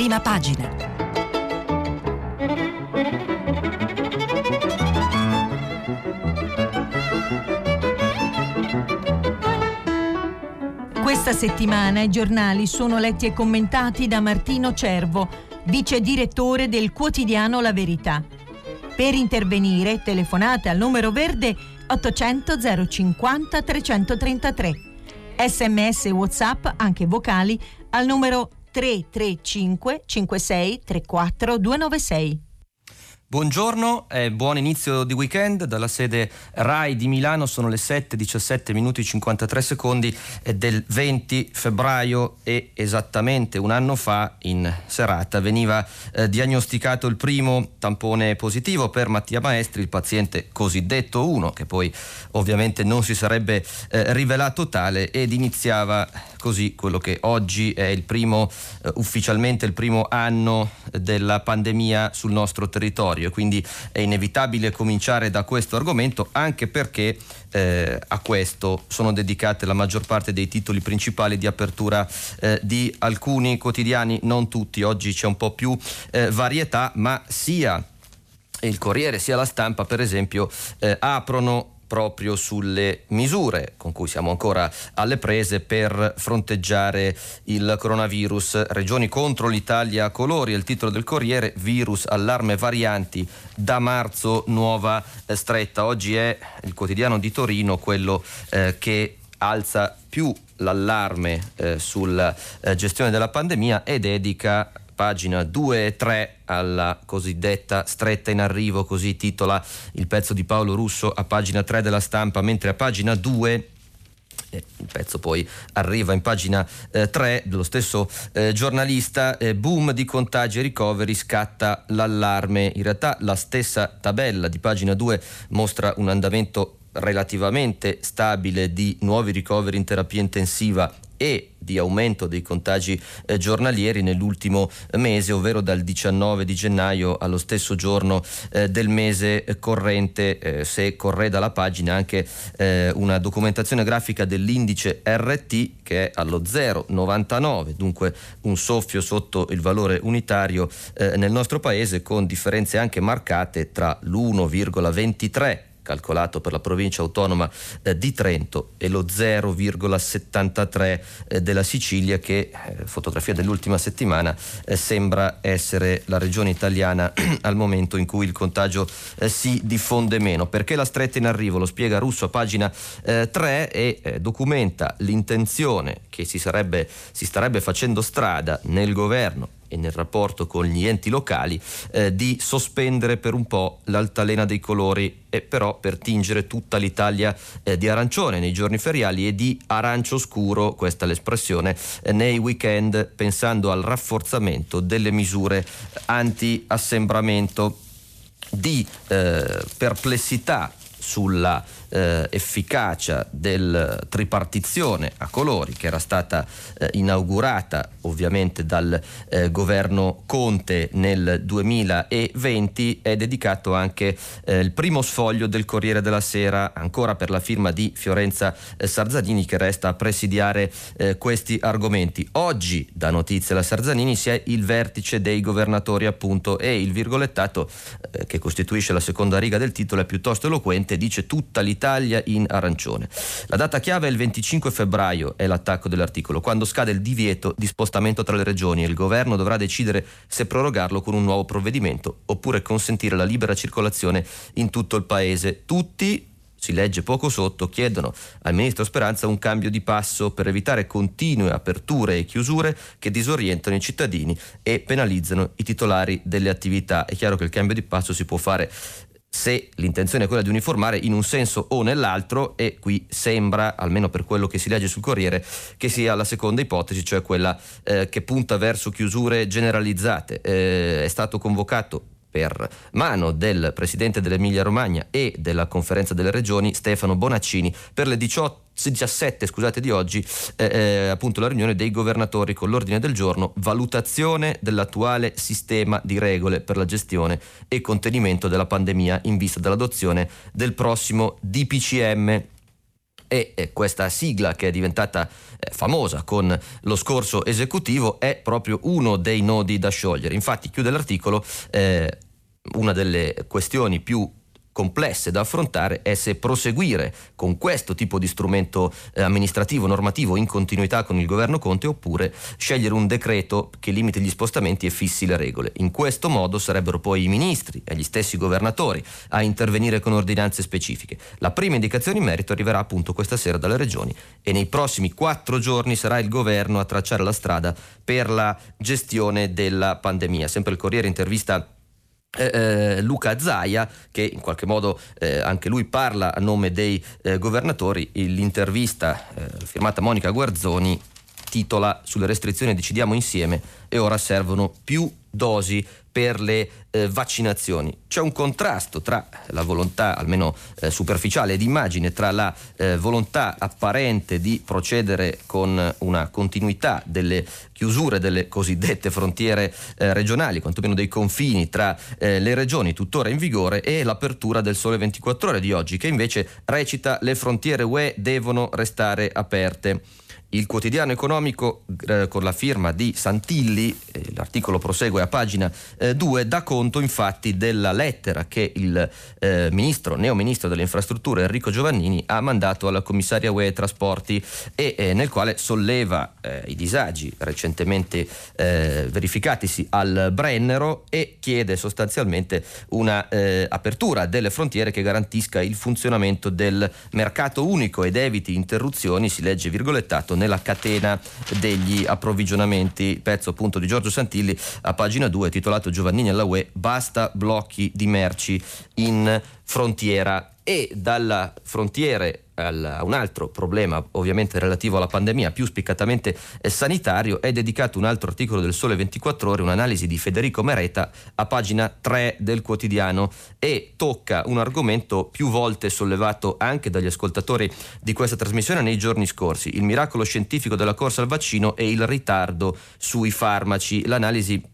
prima pagina. Questa settimana i giornali sono letti e commentati da Martino Cervo, vice direttore del quotidiano La Verità. Per intervenire telefonate al numero verde 800 050 333. Sms WhatsApp, anche vocali, al numero 335 56 34 296. Buongiorno e buon inizio di weekend dalla sede RAI di Milano, sono le 7, 17 minuti 53 secondi del 20 febbraio e esattamente un anno fa in serata veniva eh, diagnosticato il primo tampone positivo per Mattia Maestri, il paziente cosiddetto 1 che poi ovviamente non si sarebbe eh, rivelato tale ed iniziava così quello che oggi è il primo eh, ufficialmente il primo anno della pandemia sul nostro territorio. Quindi è inevitabile cominciare da questo argomento anche perché eh, a questo sono dedicate la maggior parte dei titoli principali di apertura eh, di alcuni quotidiani, non tutti, oggi c'è un po' più eh, varietà, ma sia il Corriere sia la stampa per esempio eh, aprono proprio sulle misure con cui siamo ancora alle prese per fronteggiare il coronavirus. Regioni contro l'Italia a colori, è il titolo del Corriere, virus, allarme varianti, da marzo nuova eh, stretta. Oggi è il quotidiano di Torino quello eh, che alza più l'allarme eh, sulla eh, gestione della pandemia e dedica pagina 2 e 3 alla cosiddetta stretta in arrivo, così titola il pezzo di Paolo Russo a pagina 3 della stampa, mentre a pagina 2 eh, il pezzo poi arriva in pagina eh, 3 dello stesso eh, giornalista, eh, boom di contagi e ricoveri, scatta l'allarme. In realtà la stessa tabella di pagina 2 mostra un andamento relativamente stabile di nuovi ricoveri in terapia intensiva e di aumento dei contagi eh, giornalieri nell'ultimo mese, ovvero dal 19 di gennaio allo stesso giorno eh, del mese corrente, eh, se correda la pagina anche eh, una documentazione grafica dell'indice RT che è allo 0,99, dunque un soffio sotto il valore unitario eh, nel nostro paese con differenze anche marcate tra l'1,23 calcolato per la provincia autonoma eh, di Trento e lo 0,73 eh, della Sicilia che, eh, fotografia dell'ultima settimana, eh, sembra essere la regione italiana al momento in cui il contagio eh, si diffonde meno. Perché la stretta in arrivo? Lo spiega Russo a pagina 3 eh, e documenta l'intenzione che si, sarebbe, si starebbe facendo strada nel governo e nel rapporto con gli enti locali eh, di sospendere per un po' l'altalena dei colori e però per tingere tutta l'Italia eh, di arancione nei giorni feriali e di arancio scuro, questa è l'espressione, eh, nei weekend pensando al rafforzamento delle misure anti-assembramento. Di eh, perplessità sulla eh, efficacia della tripartizione a colori che era stata eh, inaugurata ovviamente dal eh, governo Conte nel 2020 è dedicato anche eh, il primo sfoglio del Corriere della Sera ancora per la firma di Fiorenza eh, Sarzanini che resta a presidiare eh, questi argomenti. Oggi da Notizia la Sarzanini si è il vertice dei governatori appunto e il virgolettato che costituisce la seconda riga del titolo è piuttosto eloquente, dice tutta l'Italia l'Italia in arancione. La data chiave è il 25 febbraio, è l'attacco dell'articolo, quando scade il divieto di spostamento tra le regioni e il governo dovrà decidere se prorogarlo con un nuovo provvedimento oppure consentire la libera circolazione in tutto il paese. Tutti si legge poco sotto, chiedono al ministro Speranza un cambio di passo per evitare continue aperture e chiusure che disorientano i cittadini e penalizzano i titolari delle attività. È chiaro che il cambio di passo si può fare se l'intenzione è quella di uniformare in un senso o nell'altro e qui sembra, almeno per quello che si legge sul Corriere, che sia la seconda ipotesi, cioè quella eh, che punta verso chiusure generalizzate. Eh, è stato convocato per mano del presidente dell'Emilia Romagna e della conferenza delle regioni Stefano Bonaccini per le 18 17 scusate, di oggi eh, eh, appunto la riunione dei governatori con l'ordine del giorno valutazione dell'attuale sistema di regole per la gestione e contenimento della pandemia in vista dell'adozione del prossimo DPCM e questa sigla che è diventata eh, famosa con lo scorso esecutivo è proprio uno dei nodi da sciogliere. Infatti chiude l'articolo eh, una delle questioni più complesse da affrontare è se proseguire con questo tipo di strumento eh, amministrativo normativo in continuità con il governo Conte oppure scegliere un decreto che limiti gli spostamenti e fissi le regole. In questo modo sarebbero poi i ministri e gli stessi governatori a intervenire con ordinanze specifiche. La prima indicazione in merito arriverà appunto questa sera dalle regioni e nei prossimi quattro giorni sarà il governo a tracciare la strada per la gestione della pandemia. Sempre il Corriere intervista eh, eh, Luca Zaia, che in qualche modo eh, anche lui parla a nome dei eh, governatori, l'intervista eh, firmata Monica Guarzoni titola Sulle restrizioni decidiamo insieme e ora servono più dosi per le eh, vaccinazioni. C'è un contrasto tra la volontà, almeno eh, superficiale di immagine, tra la eh, volontà apparente di procedere con una continuità delle chiusure delle cosiddette frontiere eh, regionali, quantomeno dei confini tra eh, le regioni tuttora in vigore, e l'apertura del sole 24 ore di oggi, che invece recita le frontiere UE devono restare aperte. Il quotidiano economico eh, con la firma di Santilli, eh, l'articolo prosegue a pagina 2, eh, dà conto infatti della lettera che il eh, ministro, neoministro delle infrastrutture Enrico Giovannini ha mandato alla commissaria UE Trasporti e eh, nel quale solleva eh, i disagi recentemente verificatisi al Brennero e chiede sostanzialmente una apertura delle frontiere che garantisca il funzionamento del mercato unico ed eviti interruzioni, si legge virgolettato, nella catena degli approvvigionamenti, pezzo appunto di Giorgio Santilli a pagina 2 titolato Giovannini alla UE, basta blocchi di merci in frontiera e dalla frontiere a un altro problema ovviamente relativo alla pandemia, più spiccatamente eh, sanitario, è dedicato un altro articolo del Sole 24 ore, un'analisi di Federico Mereta a pagina 3 del quotidiano e tocca un argomento più volte sollevato anche dagli ascoltatori di questa trasmissione nei giorni scorsi, il miracolo scientifico della corsa al vaccino e il ritardo sui farmaci. L'analisi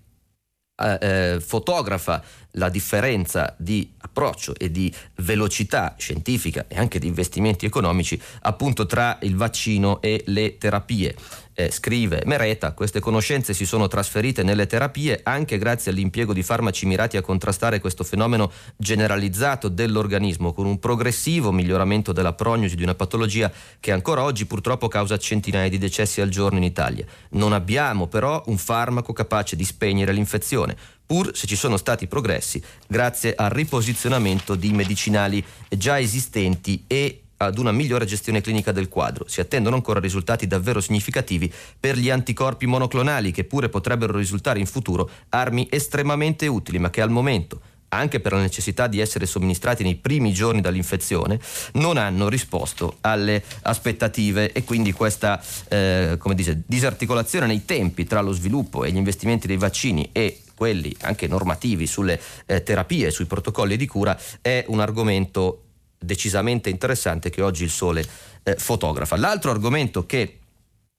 eh, eh, fotografa la differenza di approccio e di velocità scientifica e anche di investimenti economici appunto tra il vaccino e le terapie. Eh, scrive Mereta, queste conoscenze si sono trasferite nelle terapie anche grazie all'impiego di farmaci mirati a contrastare questo fenomeno generalizzato dell'organismo con un progressivo miglioramento della prognosi di una patologia che ancora oggi purtroppo causa centinaia di decessi al giorno in Italia. Non abbiamo però un farmaco capace di spegnere l'infezione pur se ci sono stati progressi grazie al riposizionamento di medicinali già esistenti e ad una migliore gestione clinica del quadro. Si attendono ancora risultati davvero significativi per gli anticorpi monoclonali che pure potrebbero risultare in futuro armi estremamente utili ma che al momento anche per la necessità di essere somministrati nei primi giorni dall'infezione, non hanno risposto alle aspettative e quindi questa eh, dice, disarticolazione nei tempi tra lo sviluppo e gli investimenti dei vaccini e quelli anche normativi sulle eh, terapie, sui protocolli di cura, è un argomento decisamente interessante che oggi il Sole eh, fotografa. L'altro argomento che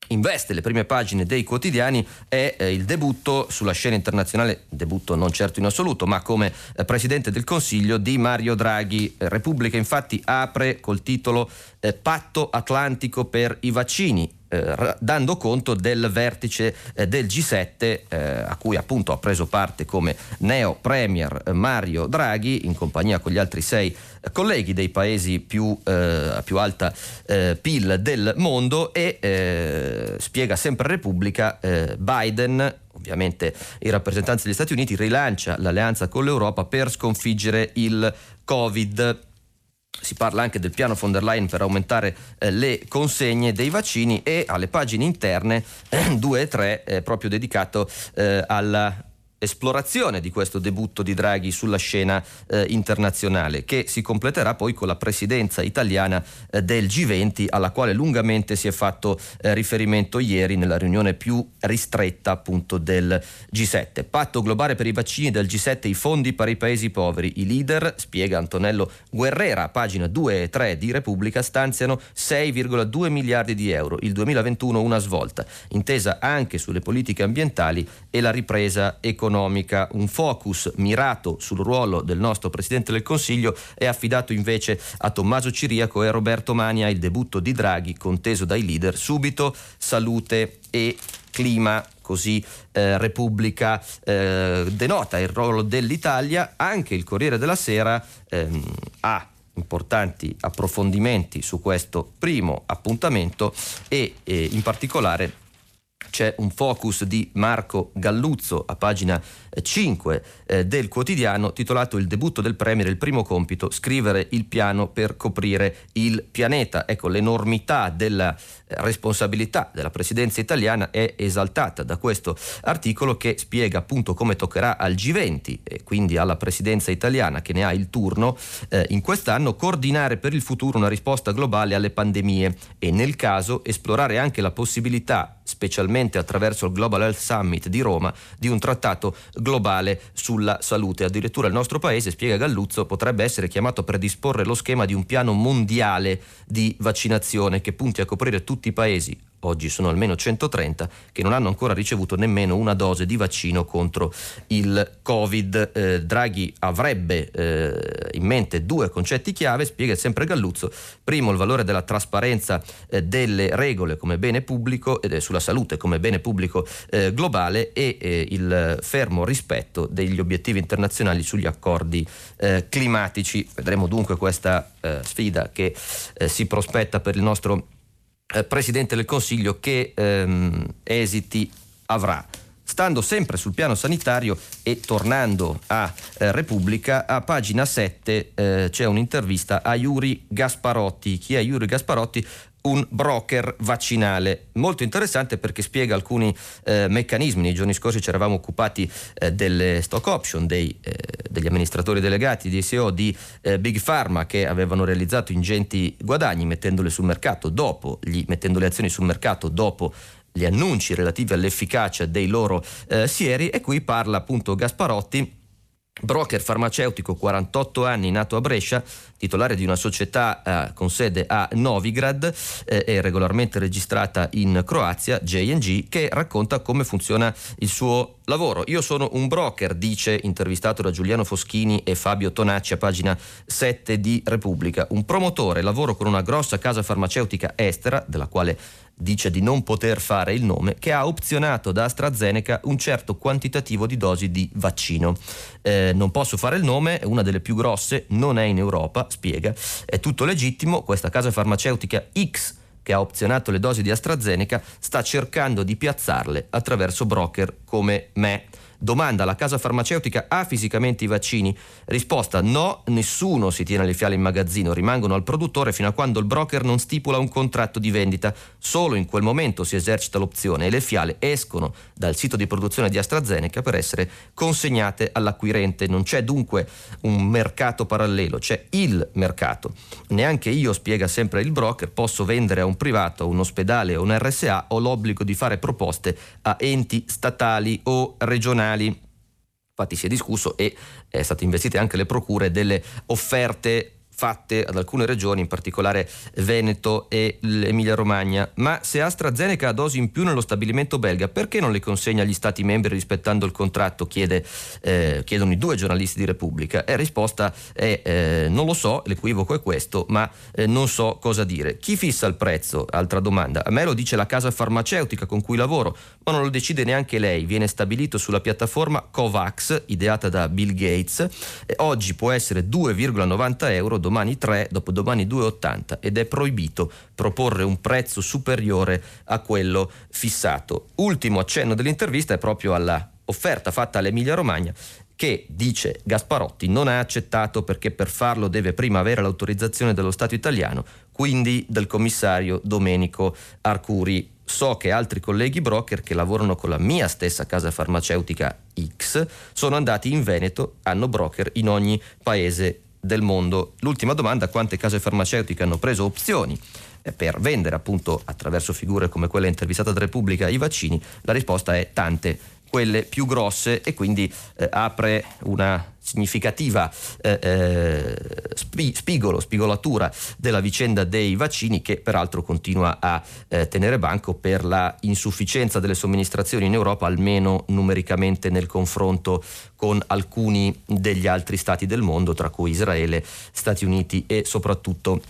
investe le prime pagine dei quotidiani è eh, il debutto sulla scena internazionale, debutto non certo in assoluto, ma come eh, Presidente del Consiglio di Mario Draghi. Eh, Repubblica infatti apre col titolo eh, Patto Atlantico per i vaccini, eh, dando conto del vertice eh, del G7 eh, a cui appunto ha preso parte come neo premier Mario Draghi in compagnia con gli altri sei colleghi dei paesi più, eh, a più alta eh, PIL del mondo e spiega sempre Repubblica Biden ovviamente i rappresentanti degli Stati Uniti rilancia l'alleanza con l'Europa per sconfiggere il Covid si parla anche del piano von der Leyen per aumentare eh, le consegne dei vaccini e alle pagine interne 2 eh, e 3 eh, proprio dedicato eh, alla esplorazione di questo debutto di Draghi sulla scena eh, internazionale che si completerà poi con la presidenza italiana eh, del G20 alla quale lungamente si è fatto eh, riferimento ieri nella riunione più ristretta appunto del G7. Patto globale per i vaccini del G7 i fondi per i paesi poveri. I leader, spiega Antonello Guerrera, pagina 2 e 3 di Repubblica, stanziano 6,2 miliardi di euro. Il 2021 una svolta, intesa anche sulle politiche ambientali e la ripresa economica economica. Un focus mirato sul ruolo del nostro Presidente del Consiglio è affidato invece a Tommaso Ciriaco e Roberto Mania, il debutto di Draghi conteso dai leader subito, salute e clima così eh, Repubblica eh, denota il ruolo dell'Italia, anche il Corriere della Sera ehm, ha importanti approfondimenti su questo primo appuntamento e eh, in particolare c'è un focus di Marco Galluzzo a pagina 5 eh, del quotidiano titolato Il debutto del Premier, il primo compito, scrivere il piano per coprire il pianeta. Ecco, l'enormità della eh, responsabilità della presidenza italiana è esaltata da questo articolo che spiega appunto come toccherà al G20 e quindi alla presidenza italiana che ne ha il turno eh, in quest'anno coordinare per il futuro una risposta globale alle pandemie e nel caso esplorare anche la possibilità specialmente attraverso il Global Health Summit di Roma, di un trattato globale sulla salute. Addirittura il nostro paese, spiega Galluzzo, potrebbe essere chiamato a predisporre lo schema di un piano mondiale di vaccinazione che punti a coprire tutti i paesi oggi sono almeno 130, che non hanno ancora ricevuto nemmeno una dose di vaccino contro il Covid. Eh, Draghi avrebbe eh, in mente due concetti chiave, spiega sempre Galluzzo. Primo, il valore della trasparenza eh, delle regole come bene pubblico, eh, sulla salute come bene pubblico eh, globale e eh, il fermo rispetto degli obiettivi internazionali sugli accordi climatici. Vedremo dunque questa sfida che si prospetta per il nostro eh, Presidente del Consiglio che ehm, esiti avrà. Stando sempre sul piano sanitario e tornando a eh, Repubblica, a pagina 7 eh, c'è un'intervista a Yuri Gasparotti. Chi è Yuri Gasparotti? Un broker vaccinale. Molto interessante perché spiega alcuni eh, meccanismi. Nei giorni scorsi ci eravamo occupati eh, delle stock option dei, eh, degli amministratori delegati di CEO di eh, Big Pharma che avevano realizzato ingenti guadagni mettendole sul mercato dopo, gli, mettendo le azioni sul mercato dopo gli annunci relativi all'efficacia dei loro eh, sieri e qui parla appunto Gasparotti Broker farmaceutico, 48 anni, nato a Brescia, titolare di una società eh, con sede a Novigrad eh, e regolarmente registrata in Croazia, JG, che racconta come funziona il suo lavoro. Io sono un broker, dice intervistato da Giuliano Foschini e Fabio Tonacci a pagina 7 di Repubblica. Un promotore, lavoro con una grossa casa farmaceutica estera, della quale dice di non poter fare il nome, che ha opzionato da AstraZeneca un certo quantitativo di dosi di vaccino. Eh, non posso fare il nome, è una delle più grosse, non è in Europa, spiega. È tutto legittimo, questa casa farmaceutica X che ha opzionato le dosi di AstraZeneca sta cercando di piazzarle attraverso broker come me. Domanda, la casa farmaceutica ha fisicamente i vaccini? Risposta, no, nessuno si tiene le fiale in magazzino, rimangono al produttore fino a quando il broker non stipula un contratto di vendita. Solo in quel momento si esercita l'opzione e le fiale escono dal sito di produzione di AstraZeneca per essere consegnate all'acquirente. Non c'è dunque un mercato parallelo, c'è il mercato. Neanche io, spiega sempre il broker, posso vendere a un privato, un ospedale o un RSA, ho l'obbligo di fare proposte a enti statali o regionali. Infatti si è discusso e è state investite anche le procure delle offerte fatte ad alcune regioni, in particolare Veneto e l'Emilia Romagna. Ma se AstraZeneca ha dosi in più nello stabilimento belga, perché non le consegna agli Stati membri rispettando il contratto? Chiede, eh, chiedono i due giornalisti di Repubblica. E risposta è eh, non lo so, l'equivoco è questo, ma eh, non so cosa dire. Chi fissa il prezzo? Altra domanda. A me lo dice la casa farmaceutica con cui lavoro, ma non lo decide neanche lei. Viene stabilito sulla piattaforma COVAX, ideata da Bill Gates. oggi può essere 2,90 euro domani 3, dopodomani 2,80 ed è proibito proporre un prezzo superiore a quello fissato. Ultimo accenno dell'intervista è proprio alla offerta fatta all'Emilia Romagna che, dice Gasparotti, non ha accettato perché per farlo deve prima avere l'autorizzazione dello Stato italiano, quindi del commissario Domenico Arcuri. So che altri colleghi broker che lavorano con la mia stessa casa farmaceutica X sono andati in Veneto, hanno broker in ogni paese del mondo. L'ultima domanda, quante case farmaceutiche hanno preso opzioni eh, per vendere appunto attraverso figure come quella intervistata da Repubblica i vaccini? La risposta è tante quelle più grosse e quindi eh, apre una significativa eh, eh, spi- spigolo, spigolatura della vicenda dei vaccini che peraltro continua a eh, tenere banco per la insufficienza delle somministrazioni in Europa, almeno numericamente nel confronto con alcuni degli altri stati del mondo, tra cui Israele, Stati Uniti e soprattutto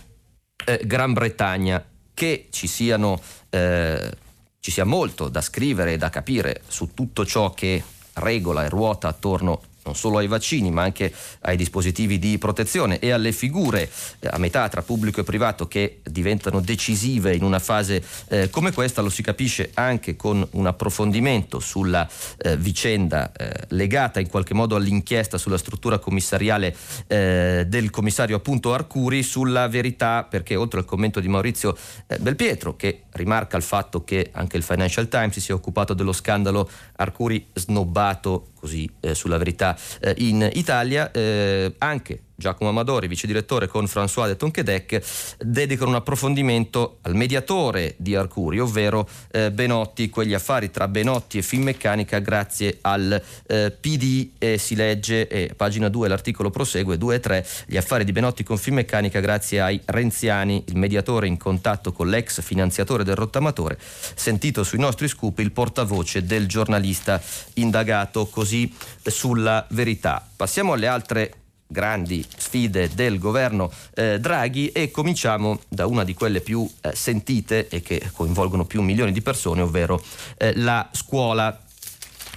eh, Gran Bretagna. Che ci siano eh, ci sia molto da scrivere e da capire su tutto ciò che regola e ruota attorno non solo ai vaccini ma anche ai dispositivi di protezione e alle figure eh, a metà tra pubblico e privato che diventano decisive in una fase eh, come questa. Lo si capisce anche con un approfondimento sulla eh, vicenda eh, legata in qualche modo all'inchiesta sulla struttura commissariale eh, del commissario appunto Arcuri sulla verità perché oltre al commento di Maurizio eh, Belpietro che rimarca il fatto che anche il Financial Times si sia occupato dello scandalo Arcuri snobbato così eh, sulla verità eh, in Italia, eh, anche Giacomo Amadori, vice direttore con François de Tonquedec, dedicano un approfondimento al mediatore di Arcuri, ovvero eh, Benotti, quegli affari tra Benotti e Finmeccanica grazie al eh, PD e si legge, e pagina 2 l'articolo prosegue, 2 e 3, gli affari di Benotti con Finmeccanica grazie ai Renziani, il mediatore in contatto con l'ex finanziatore del rottamatore, sentito sui nostri scoop il portavoce del giornalista indagato così sulla verità. Passiamo alle altre grandi sfide del governo eh, Draghi e cominciamo da una di quelle più eh, sentite e che coinvolgono più milioni di persone, ovvero eh, la scuola.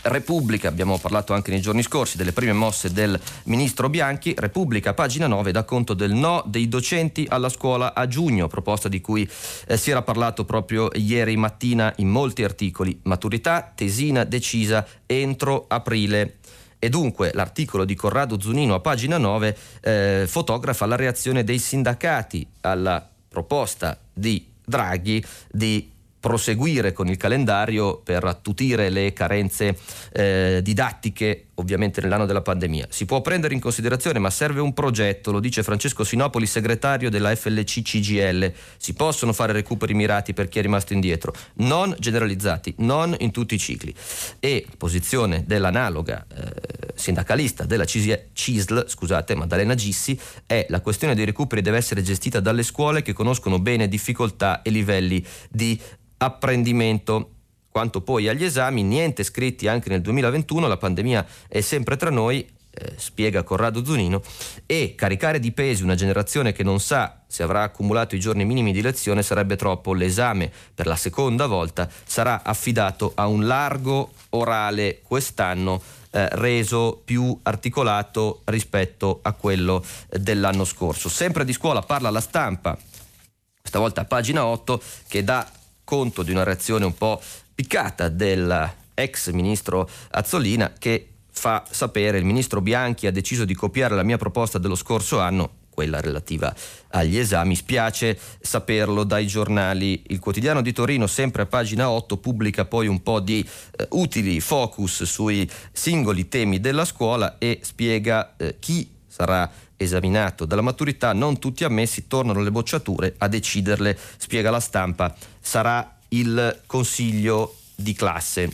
Repubblica, abbiamo parlato anche nei giorni scorsi delle prime mosse del ministro Bianchi, Repubblica, pagina 9, dà conto del no dei docenti alla scuola a giugno, proposta di cui eh, si era parlato proprio ieri mattina in molti articoli. Maturità, tesina decisa entro aprile e dunque l'articolo di Corrado Zunino a pagina 9 eh, fotografa la reazione dei sindacati alla proposta di Draghi di proseguire con il calendario per attutire le carenze eh, didattiche ovviamente nell'anno della pandemia. Si può prendere in considerazione, ma serve un progetto, lo dice Francesco Sinopoli, segretario della FLC CGL. Si possono fare recuperi mirati per chi è rimasto indietro, non generalizzati, non in tutti i cicli. E posizione dell'analoga eh, sindacalista della CISL, scusate, Maddalena Gissi, è la questione dei recuperi deve essere gestita dalle scuole che conoscono bene difficoltà e livelli di apprendimento. Quanto poi agli esami, niente scritti anche nel 2021, la pandemia è sempre tra noi, eh, spiega Corrado Zunino, e caricare di pesi una generazione che non sa se avrà accumulato i giorni minimi di lezione sarebbe troppo. L'esame per la seconda volta sarà affidato a un largo orale quest'anno eh, reso più articolato rispetto a quello dell'anno scorso. Sempre di scuola parla la stampa, stavolta a pagina 8, che dà conto di una reazione un po' piccata dell'ex ministro Azzolina che fa sapere il ministro Bianchi ha deciso di copiare la mia proposta dello scorso anno quella relativa agli esami. Spiace saperlo dai giornali. Il quotidiano di Torino, sempre a pagina 8, pubblica poi un po' di eh, utili focus sui singoli temi della scuola e spiega eh, chi sarà esaminato dalla maturità, non tutti ammessi, tornano le bocciature a deciderle, spiega la stampa, sarà il consiglio di classe.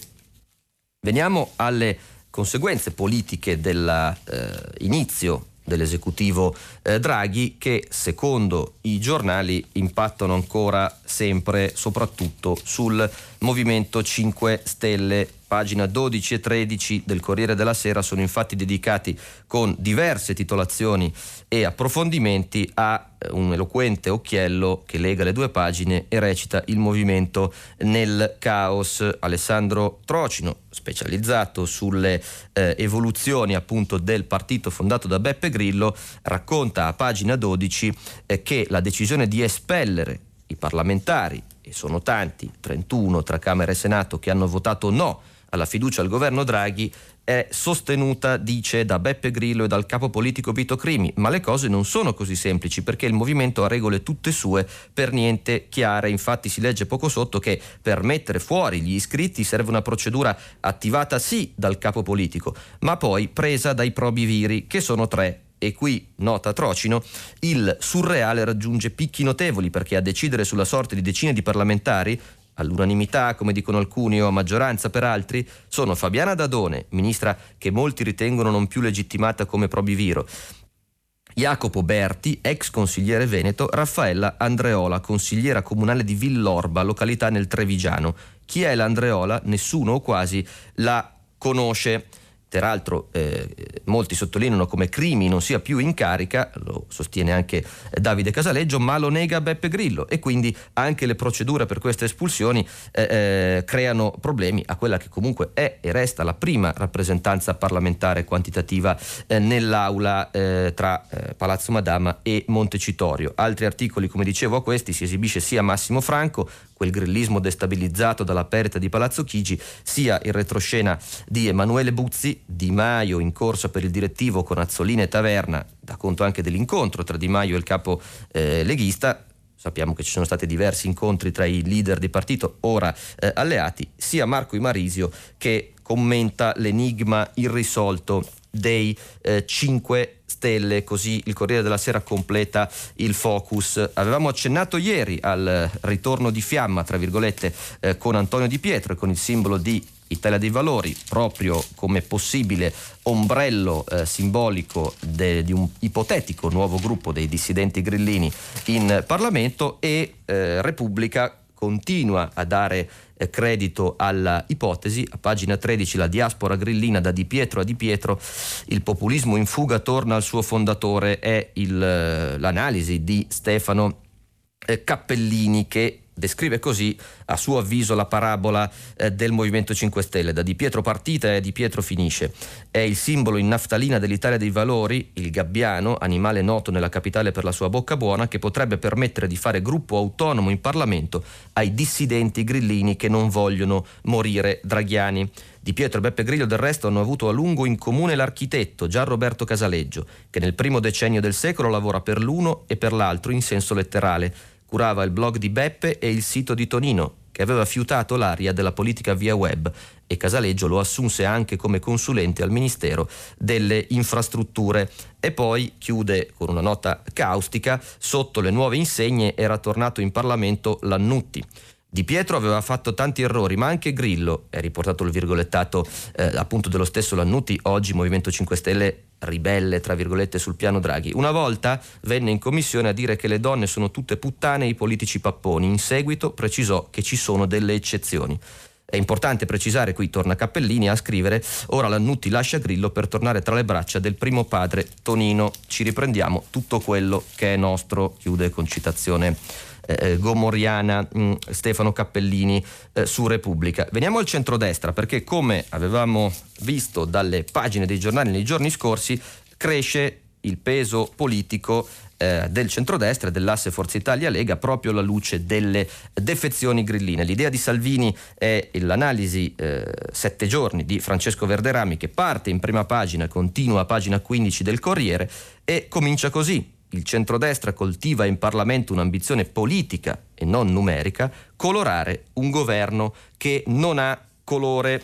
Veniamo alle conseguenze politiche dell'inizio eh, dell'esecutivo eh, Draghi che secondo i giornali impattano ancora sempre soprattutto sul Movimento 5 Stelle pagina 12 e 13 del Corriere della Sera sono infatti dedicati con diverse titolazioni e approfondimenti a eh, un eloquente occhiello che lega le due pagine e recita Il movimento nel caos. Alessandro Trocino, specializzato sulle eh, evoluzioni appunto del partito fondato da Beppe Grillo, racconta a pagina 12 eh, che la decisione di espellere i parlamentari, e sono tanti, 31 tra Camera e Senato, che hanno votato no alla fiducia al governo Draghi è sostenuta, dice, da Beppe Grillo e dal capo politico Vito Crimi, ma le cose non sono così semplici perché il movimento ha regole tutte sue per niente chiare. Infatti si legge poco sotto che per mettere fuori gli iscritti serve una procedura attivata sì dal capo politico, ma poi presa dai probi viri, che sono tre e qui, nota Trocino, il surreale raggiunge picchi notevoli perché a decidere sulla sorte di decine di parlamentari all'unanimità, come dicono alcuni, o a maggioranza per altri, sono Fabiana Dadone, ministra che molti ritengono non più legittimata come probiviro, Jacopo Berti, ex consigliere veneto, Raffaella Andreola, consigliera comunale di Villorba, località nel Trevigiano. Chi è l'Andreola? Nessuno o quasi la conosce peraltro eh, molti sottolineano come Crimi non sia più in carica, lo sostiene anche Davide Casaleggio, ma lo nega Beppe Grillo e quindi anche le procedure per queste espulsioni eh, eh, creano problemi a quella che comunque è e resta la prima rappresentanza parlamentare quantitativa eh, nell'aula eh, tra eh, Palazzo Madama e Montecitorio. Altri articoli, come dicevo, a questi si esibisce sia Massimo Franco, quel grillismo destabilizzato dalla perdita di Palazzo Chigi, sia il retroscena di Emanuele Buzzi, Di Maio in corsa per il direttivo con Azzolina e Taverna, da conto anche dell'incontro tra Di Maio e il capo eh, leghista, sappiamo che ci sono stati diversi incontri tra i leader di partito ora eh, alleati, sia Marco Imarisio che commenta l'enigma irrisolto dei eh, 5 stelle, così il Corriere della Sera completa il focus. Avevamo accennato ieri al ritorno di fiamma, tra virgolette, eh, con Antonio Di Pietro e con il simbolo di Italia dei Valori, proprio come possibile ombrello eh, simbolico de, di un ipotetico nuovo gruppo dei dissidenti grillini in Parlamento e eh, Repubblica continua a dare eh, credito alla ipotesi. A pagina 13 la diaspora grillina da Di Pietro a Di Pietro, il populismo in fuga torna al suo fondatore, è il, eh, l'analisi di Stefano eh, Cappellini che descrive così a suo avviso la parabola eh, del Movimento 5 Stelle, da Di Pietro partita e Di Pietro finisce. È il simbolo in naftalina dell'Italia dei valori, il gabbiano, animale noto nella capitale per la sua bocca buona, che potrebbe permettere di fare gruppo autonomo in Parlamento ai dissidenti grillini che non vogliono morire draghiani. Di Pietro e Beppe Grillo del resto hanno avuto a lungo in comune l'architetto Gian Roberto Casaleggio, che nel primo decennio del secolo lavora per l'uno e per l'altro in senso letterale curava il blog di Beppe e il sito di Tonino, che aveva fiutato l'aria della politica via web e Casaleggio lo assunse anche come consulente al Ministero delle Infrastrutture. E poi chiude con una nota caustica, sotto le nuove insegne era tornato in Parlamento Lannutti. Di Pietro aveva fatto tanti errori, ma anche Grillo, è riportato il virgolettato eh, appunto dello stesso Lannuti, oggi Movimento 5 Stelle ribelle, tra virgolette, sul piano Draghi. Una volta venne in commissione a dire che le donne sono tutte puttane e i politici papponi. In seguito precisò che ci sono delle eccezioni. È importante precisare, qui torna Cappellini a scrivere, ora Lannutti lascia Grillo per tornare tra le braccia del primo padre Tonino. Ci riprendiamo tutto quello che è nostro, chiude con citazione eh, eh, gomoriana mh, mm, Stefano Cappellini eh, su Repubblica. Veniamo al centrodestra perché come avevamo visto dalle pagine dei giornali nei giorni scorsi cresce il peso politico eh, del centrodestra dell'asse Forza Italia-Lega proprio alla luce delle defezioni grilline. L'idea di Salvini è l'analisi eh, sette giorni di Francesco Verderami che parte in prima pagina, continua a pagina 15 del Corriere e comincia così il centrodestra coltiva in Parlamento un'ambizione politica e non numerica, colorare un governo che non ha colore.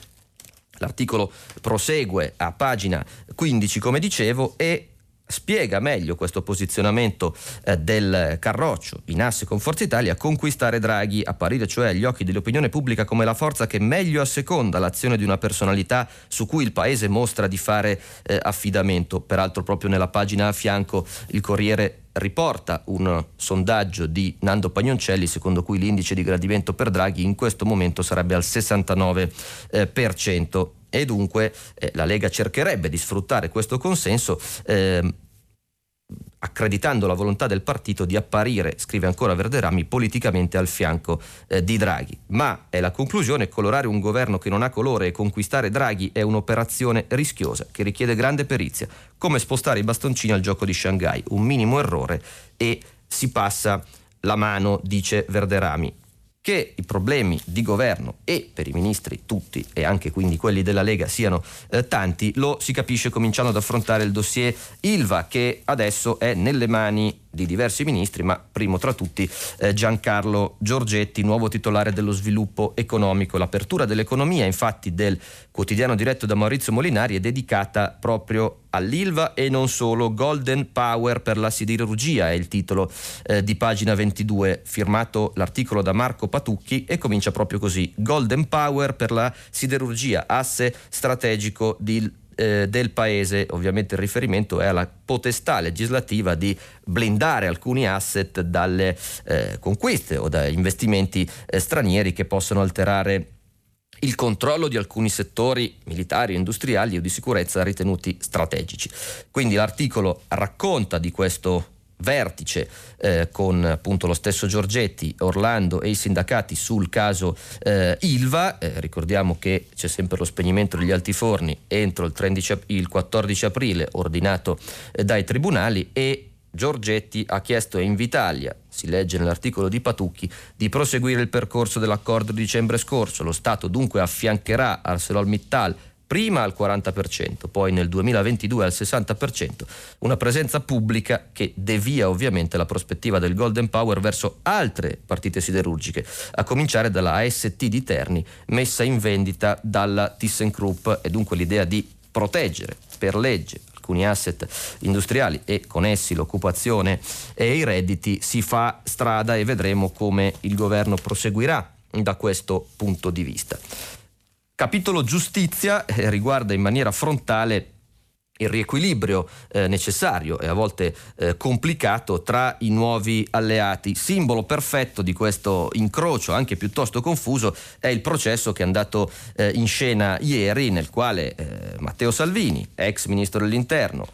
L'articolo prosegue a pagina 15, come dicevo, e spiega meglio questo posizionamento eh, del Carroccio in asse con Forza Italia, conquistare Draghi, apparire cioè agli occhi dell'opinione pubblica come la forza che meglio asseconda l'azione di una personalità su cui il Paese mostra di fare eh, affidamento. Peraltro proprio nella pagina a fianco il Corriere riporta un sondaggio di Nando Pagnoncelli secondo cui l'indice di gradimento per Draghi in questo momento sarebbe al 69%. Eh, e dunque eh, la Lega cercherebbe di sfruttare questo consenso eh, accreditando la volontà del partito di apparire, scrive ancora Verderami, politicamente al fianco eh, di Draghi. Ma è la conclusione, colorare un governo che non ha colore e conquistare Draghi è un'operazione rischiosa che richiede grande perizia, come spostare i bastoncini al gioco di Shanghai, un minimo errore e si passa la mano, dice Verderami che i problemi di governo e per i ministri tutti e anche quindi quelli della Lega siano eh, tanti, lo si capisce cominciando ad affrontare il dossier Ilva che adesso è nelle mani di diversi ministri, ma primo tra tutti eh, Giancarlo Giorgetti, nuovo titolare dello sviluppo economico. L'apertura dell'economia, infatti, del quotidiano diretto da Maurizio Molinari è dedicata proprio all'Ilva e non solo. Golden Power per la siderurgia è il titolo eh, di pagina 22, firmato l'articolo da Marco Patucchi e comincia proprio così. Golden Power per la siderurgia, asse strategico di eh, del paese, ovviamente il riferimento è alla potestà legislativa di blindare alcuni asset dalle eh, conquiste o da investimenti eh, stranieri che possono alterare il controllo di alcuni settori militari, industriali o di sicurezza ritenuti strategici. Quindi l'articolo racconta di questo vertice eh, con appunto lo stesso Giorgetti, Orlando e i sindacati sul caso eh, Ilva. Eh, ricordiamo che c'è sempre lo spegnimento degli altiforni entro il, 13, il 14 aprile ordinato eh, dai tribunali e Giorgetti ha chiesto a Invitalia, si legge nell'articolo di Patucchi, di proseguire il percorso dell'accordo di dicembre scorso. Lo Stato dunque affiancherà ArcelorMittal prima al 40%, poi nel 2022 al 60%, una presenza pubblica che devia ovviamente la prospettiva del Golden Power verso altre partite siderurgiche, a cominciare dalla AST di Terni, messa in vendita dalla ThyssenKrupp e dunque l'idea di proteggere per legge alcuni asset industriali e con essi l'occupazione e i redditi si fa strada e vedremo come il governo proseguirà da questo punto di vista. Capitolo giustizia eh, riguarda in maniera frontale il riequilibrio eh, necessario e a volte eh, complicato tra i nuovi alleati. Simbolo perfetto di questo incrocio, anche piuttosto confuso, è il processo che è andato eh, in scena ieri, nel quale eh, Matteo Salvini, ex ministro dell'Interno,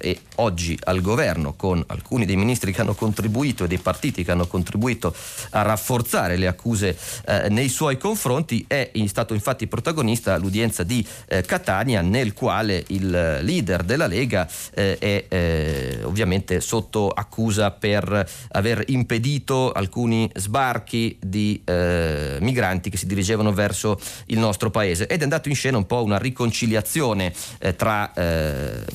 e oggi al governo con alcuni dei ministri che hanno contribuito e dei partiti che hanno contribuito a rafforzare le accuse eh, nei suoi confronti, è stato infatti protagonista l'udienza di eh, Catania nel quale il leader della Lega eh, è eh, ovviamente sotto accusa per aver impedito alcuni sbarchi di eh, migranti che si dirigevano verso il nostro paese. Ed è andato in scena un po' una riconciliazione tra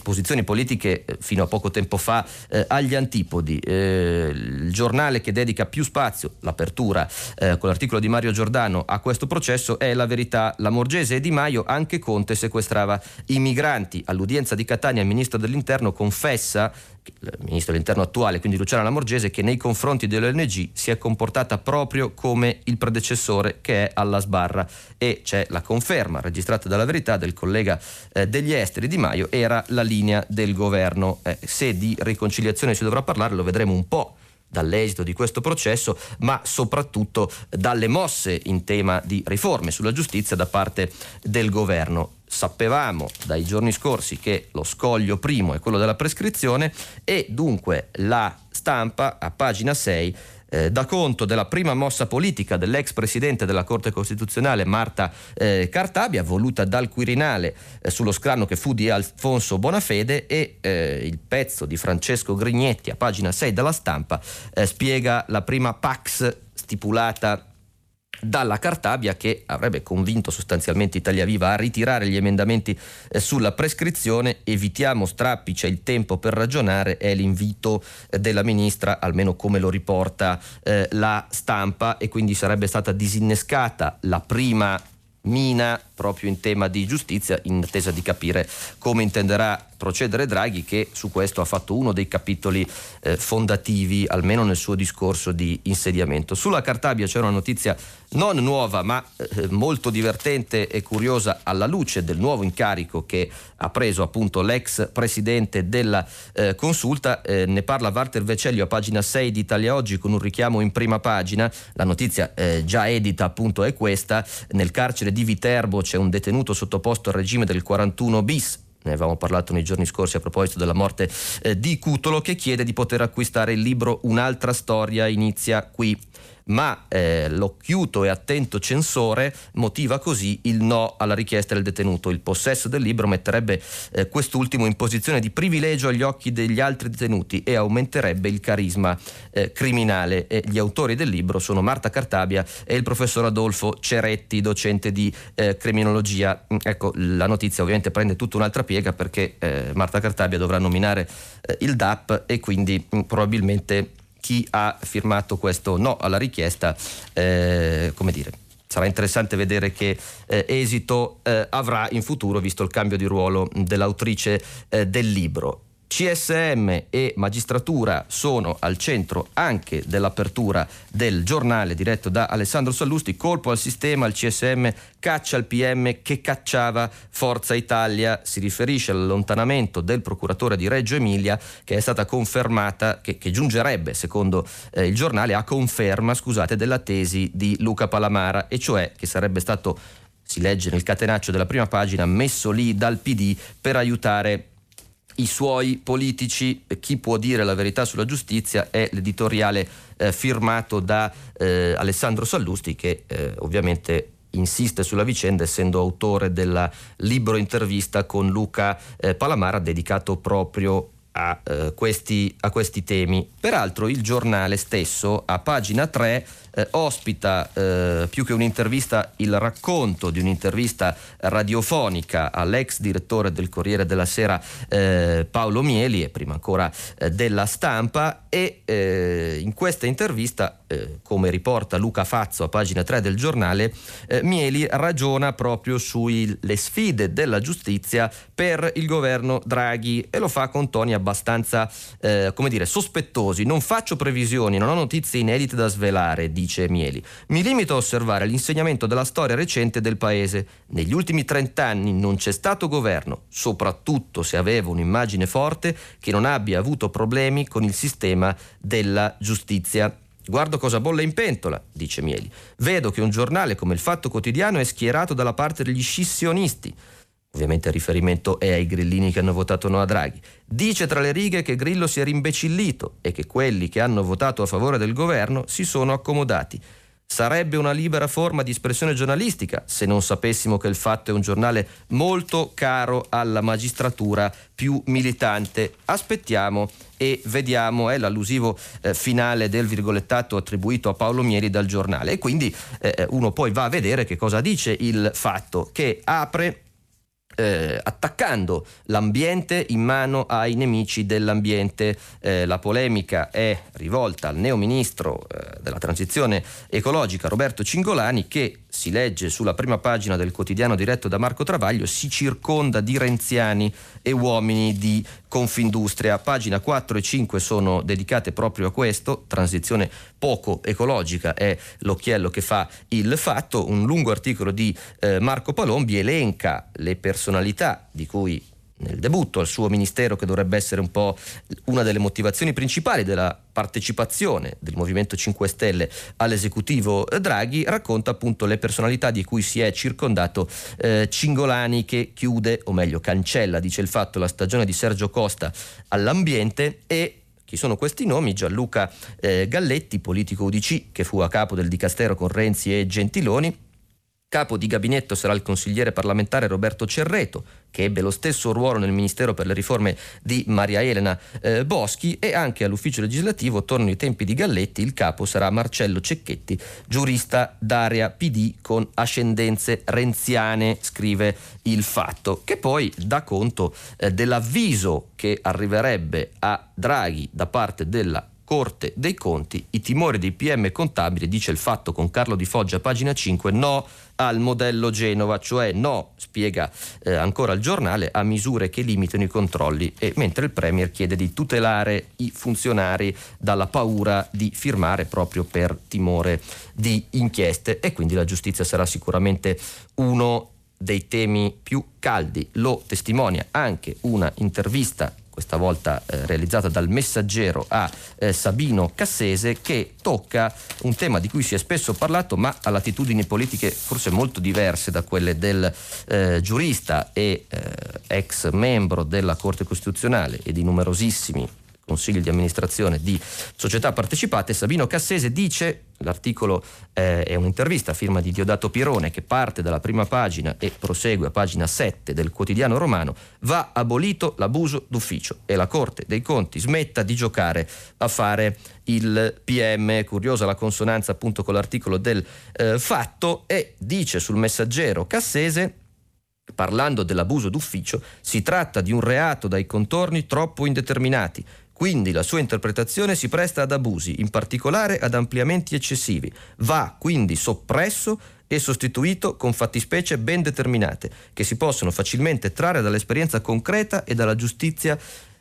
posizioni politiche politiche eh, fino a poco tempo fa eh, agli antipodi. Eh, il giornale che dedica più spazio, l'apertura eh, con l'articolo di Mario Giordano a questo processo è La Verità. La Morgese e Di Maio, anche Conte sequestrava i migranti. All'udienza di Catania il ministro dell'Interno confessa il ministro dell'interno attuale, quindi Luciana Lamorgese, che nei confronti dell'ONG si è comportata proprio come il predecessore che è alla sbarra e c'è la conferma registrata dalla verità del collega eh, degli esteri Di Maio, era la linea del governo. Eh, se di riconciliazione si dovrà parlare lo vedremo un po' dall'esito di questo processo, ma soprattutto dalle mosse in tema di riforme sulla giustizia da parte del governo sapevamo dai giorni scorsi che lo scoglio primo è quello della prescrizione e dunque la stampa a pagina 6 eh, dà conto della prima mossa politica dell'ex presidente della Corte Costituzionale Marta eh, Cartabia, voluta dal Quirinale eh, sullo scranno che fu di Alfonso Bonafede e eh, il pezzo di Francesco Grignetti a pagina 6 della stampa eh, spiega la prima Pax stipulata dalla Cartabia che avrebbe convinto sostanzialmente Italia Viva a ritirare gli emendamenti eh, sulla prescrizione. Evitiamo strappi, c'è il tempo per ragionare, è l'invito eh, della ministra, almeno come lo riporta eh, la stampa e quindi sarebbe stata disinnescata la prima mina proprio in tema di giustizia in attesa di capire come intenderà procedere Draghi che su questo ha fatto uno dei capitoli eh, fondativi almeno nel suo discorso di insediamento. Sulla Cartabia c'è una notizia non nuova ma eh, molto divertente e curiosa alla luce del nuovo incarico che ha preso appunto l'ex presidente della eh, consulta, eh, ne parla Walter Vecellio a pagina 6 di Italia Oggi con un richiamo in prima pagina, la notizia eh, già edita appunto è questa, nel carcere di Viterbo c'è un detenuto sottoposto al regime del 41 bis ne avevamo parlato nei giorni scorsi a proposito della morte eh, di Cutolo, che chiede di poter acquistare il libro Un'altra storia inizia qui. Ma eh, l'occhiuto e attento censore motiva così il no alla richiesta del detenuto. Il possesso del libro metterebbe eh, quest'ultimo in posizione di privilegio agli occhi degli altri detenuti e aumenterebbe il carisma eh, criminale. E gli autori del libro sono Marta Cartabia e il professor Adolfo Ceretti, docente di eh, criminologia. Mm, ecco, la notizia ovviamente prende tutta un'altra piega perché eh, Marta Cartabia dovrà nominare eh, il DAP e quindi mh, mm, probabilmente chi ha firmato questo no alla richiesta, eh, come dire, sarà interessante vedere che eh, esito eh, avrà in futuro visto il cambio di ruolo dell'autrice eh, del libro. CSM e magistratura sono al centro anche dell'apertura del giornale diretto da Alessandro Sallusti. Colpo al sistema, il CSM caccia il PM che cacciava Forza Italia. Si riferisce all'allontanamento del procuratore di Reggio Emilia che è stata confermata, che, che giungerebbe secondo eh, il giornale a conferma scusate, della tesi di Luca Palamara e cioè che sarebbe stato, si legge nel catenaccio della prima pagina, messo lì dal PD per aiutare i suoi politici, chi può dire la verità sulla giustizia è l'editoriale eh, firmato da eh, Alessandro Sallusti che eh, ovviamente insiste sulla vicenda essendo autore del libro intervista con Luca eh, Palamara dedicato proprio a, eh, questi, a questi temi. Peraltro il giornale stesso a pagina 3 eh, ospita eh, più che un'intervista il racconto di un'intervista radiofonica all'ex direttore del Corriere della Sera eh, Paolo Mieli e prima ancora eh, della stampa. E eh, in questa intervista eh, come riporta Luca Fazzo a pagina 3 del giornale Mieli ragiona proprio sulle sfide della giustizia per il governo Draghi e lo fa con toni abbastanza come dire sospettosi. Non faccio previsioni non ho notizie inedite da svelare di dice Mieli. Mi limito a osservare l'insegnamento della storia recente del paese. Negli ultimi trent'anni non c'è stato governo, soprattutto se aveva un'immagine forte, che non abbia avuto problemi con il sistema della giustizia. Guardo cosa bolle in pentola, dice Mieli. Vedo che un giornale come il Fatto Quotidiano è schierato dalla parte degli scissionisti. Ovviamente il riferimento è ai grillini che hanno votato no a Draghi. Dice tra le righe che Grillo si è rimbecillito e che quelli che hanno votato a favore del governo si sono accomodati. Sarebbe una libera forma di espressione giornalistica se non sapessimo che il fatto è un giornale molto caro alla magistratura più militante. Aspettiamo e vediamo, è l'allusivo eh, finale del virgolettato attribuito a Paolo Mieri dal giornale. E quindi eh, uno poi va a vedere che cosa dice il fatto che apre eh, attaccando l'ambiente in mano ai nemici dell'ambiente. Eh, la polemica è rivolta al neo ministro eh, della transizione ecologica Roberto Cingolani che si legge sulla prima pagina del quotidiano diretto da Marco Travaglio, si circonda di renziani e uomini di Confindustria. Pagina 4 e 5 sono dedicate proprio a questo, transizione poco ecologica è l'occhiello che fa il fatto, un lungo articolo di eh, Marco Palombi elenca le personalità di cui nel debutto al suo ministero, che dovrebbe essere un po' una delle motivazioni principali della partecipazione del Movimento 5 Stelle all'esecutivo Draghi, racconta appunto le personalità di cui si è circondato eh, Cingolani che chiude, o meglio cancella, dice il fatto, la stagione di Sergio Costa all'ambiente e chi sono questi nomi? Gianluca eh, Galletti, politico UDC che fu a capo del Dicastero con Renzi e Gentiloni, Capo di gabinetto sarà il consigliere parlamentare Roberto Cerreto, che ebbe lo stesso ruolo nel Ministero per le riforme di Maria Elena eh, Boschi e anche all'ufficio legislativo, tornano i tempi di Galletti, il capo sarà Marcello Cecchetti, giurista d'area PD con ascendenze renziane, scrive il fatto, che poi dà conto eh, dell'avviso che arriverebbe a Draghi da parte della Corte dei Conti, i timori dei PM contabili, dice il fatto con Carlo Di Foggia, pagina 5, no al modello Genova, cioè no, spiega eh, ancora il giornale, a misure che limitano i controlli, e mentre il Premier chiede di tutelare i funzionari dalla paura di firmare proprio per timore di inchieste e quindi la giustizia sarà sicuramente uno dei temi più caldi. Lo testimonia anche una intervista questa volta eh, realizzata dal messaggero a eh, Sabino Cassese, che tocca un tema di cui si è spesso parlato, ma ha latitudini politiche forse molto diverse da quelle del eh, giurista e eh, ex membro della Corte Costituzionale e di numerosissimi consigli di amministrazione di società partecipate, Sabino Cassese dice, l'articolo eh, è un'intervista a firma di Diodato Pirone che parte dalla prima pagina e prosegue a pagina 7 del quotidiano romano, va abolito l'abuso d'ufficio e la Corte dei Conti smetta di giocare a fare il PM, curiosa la consonanza appunto con l'articolo del eh, fatto e dice sul messaggero Cassese Parlando dell'abuso d'ufficio, si tratta di un reato dai contorni troppo indeterminati, quindi la sua interpretazione si presta ad abusi, in particolare ad ampliamenti eccessivi. Va quindi soppresso e sostituito con fattispecie ben determinate, che si possono facilmente trarre dall'esperienza concreta e dalla giustizia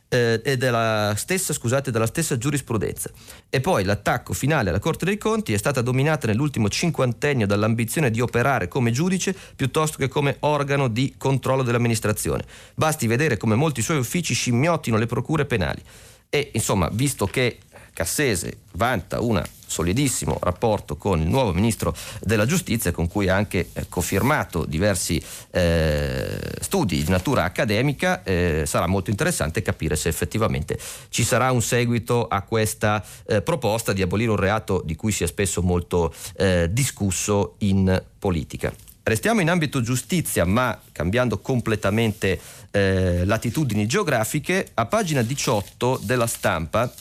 eh, e della stessa, scusate, della stessa giurisprudenza. E poi l'attacco finale alla Corte dei Conti è stata dominata nell'ultimo cinquantennio dall'ambizione di operare come giudice piuttosto che come organo di controllo dell'amministrazione. Basti vedere come molti suoi uffici scimmiottino le procure penali. E insomma, visto che Cassese vanta un solidissimo rapporto con il nuovo ministro della giustizia con cui ha anche eh, cofirmato diversi eh, studi di natura accademica, eh, sarà molto interessante capire se effettivamente ci sarà un seguito a questa eh, proposta di abolire un reato di cui si è spesso molto eh, discusso in politica. Restiamo in ambito giustizia, ma cambiando completamente eh, latitudini geografiche, a pagina 18 della stampa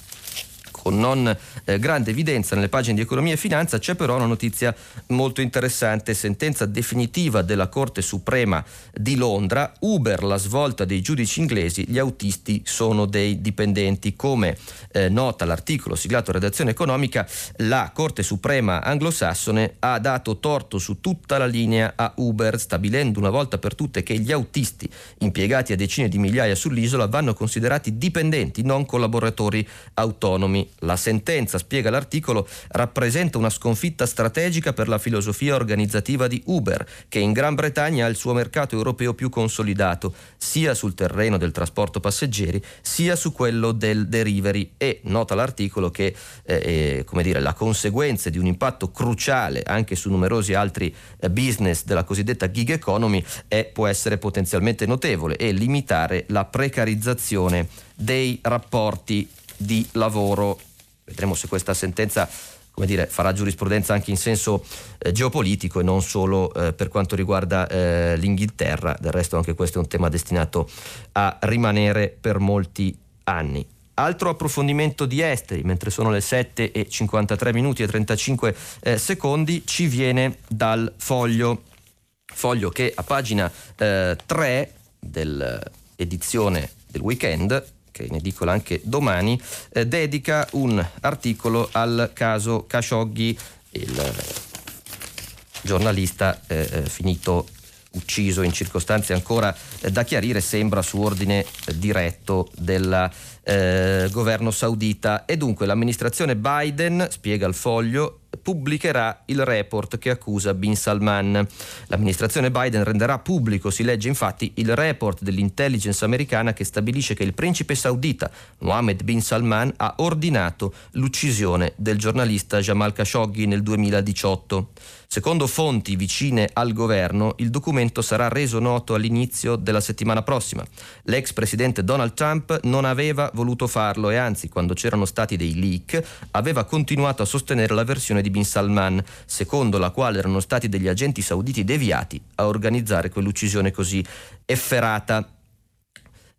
con non eh, grande evidenza nelle pagine di economia e finanza, c'è però una notizia molto interessante, sentenza definitiva della Corte Suprema di Londra, Uber la svolta dei giudici inglesi, gli autisti sono dei dipendenti. Come eh, nota l'articolo siglato redazione economica, la Corte Suprema anglosassone ha dato torto su tutta la linea a Uber, stabilendo una volta per tutte che gli autisti impiegati a decine di migliaia sull'isola vanno considerati dipendenti, non collaboratori autonomi. La sentenza, spiega l'articolo, rappresenta una sconfitta strategica per la filosofia organizzativa di Uber, che in Gran Bretagna ha il suo mercato europeo più consolidato, sia sul terreno del trasporto passeggeri, sia su quello del delivery. E nota l'articolo che eh, eh dire, la conseguenza di un impatto cruciale anche su numerosi altri eh, business della cosiddetta gig economy è, può essere potenzialmente notevole e limitare la precarizzazione dei rapporti di lavoro. Vedremo se questa sentenza come dire, farà giurisprudenza anche in senso eh, geopolitico e non solo eh, per quanto riguarda eh, l'Inghilterra. Del resto anche questo è un tema destinato a rimanere per molti anni. Altro approfondimento di esteri, mentre sono le 7 e 53 minuti e 35 eh, secondi, ci viene dal foglio, foglio che a pagina 3 eh, dell'edizione del weekend che in edicola anche domani, eh, dedica un articolo al caso Khashoggi, il giornalista eh, eh, finito ucciso in circostanze ancora eh, da chiarire, sembra su ordine diretto del eh, governo saudita. E dunque l'amministrazione Biden, spiega il foglio, pubblicherà il report che accusa Bin Salman. L'amministrazione Biden renderà pubblico, si legge infatti, il report dell'intelligence americana che stabilisce che il principe saudita Mohammed bin Salman ha ordinato l'uccisione del giornalista Jamal Khashoggi nel 2018. Secondo fonti vicine al governo, il documento sarà reso noto all'inizio della settimana prossima. L'ex presidente Donald Trump non aveva voluto farlo e anzi, quando c'erano stati dei leak, aveva continuato a sostenere la versione di Bin Salman, secondo la quale erano stati degli agenti sauditi deviati a organizzare quell'uccisione così efferata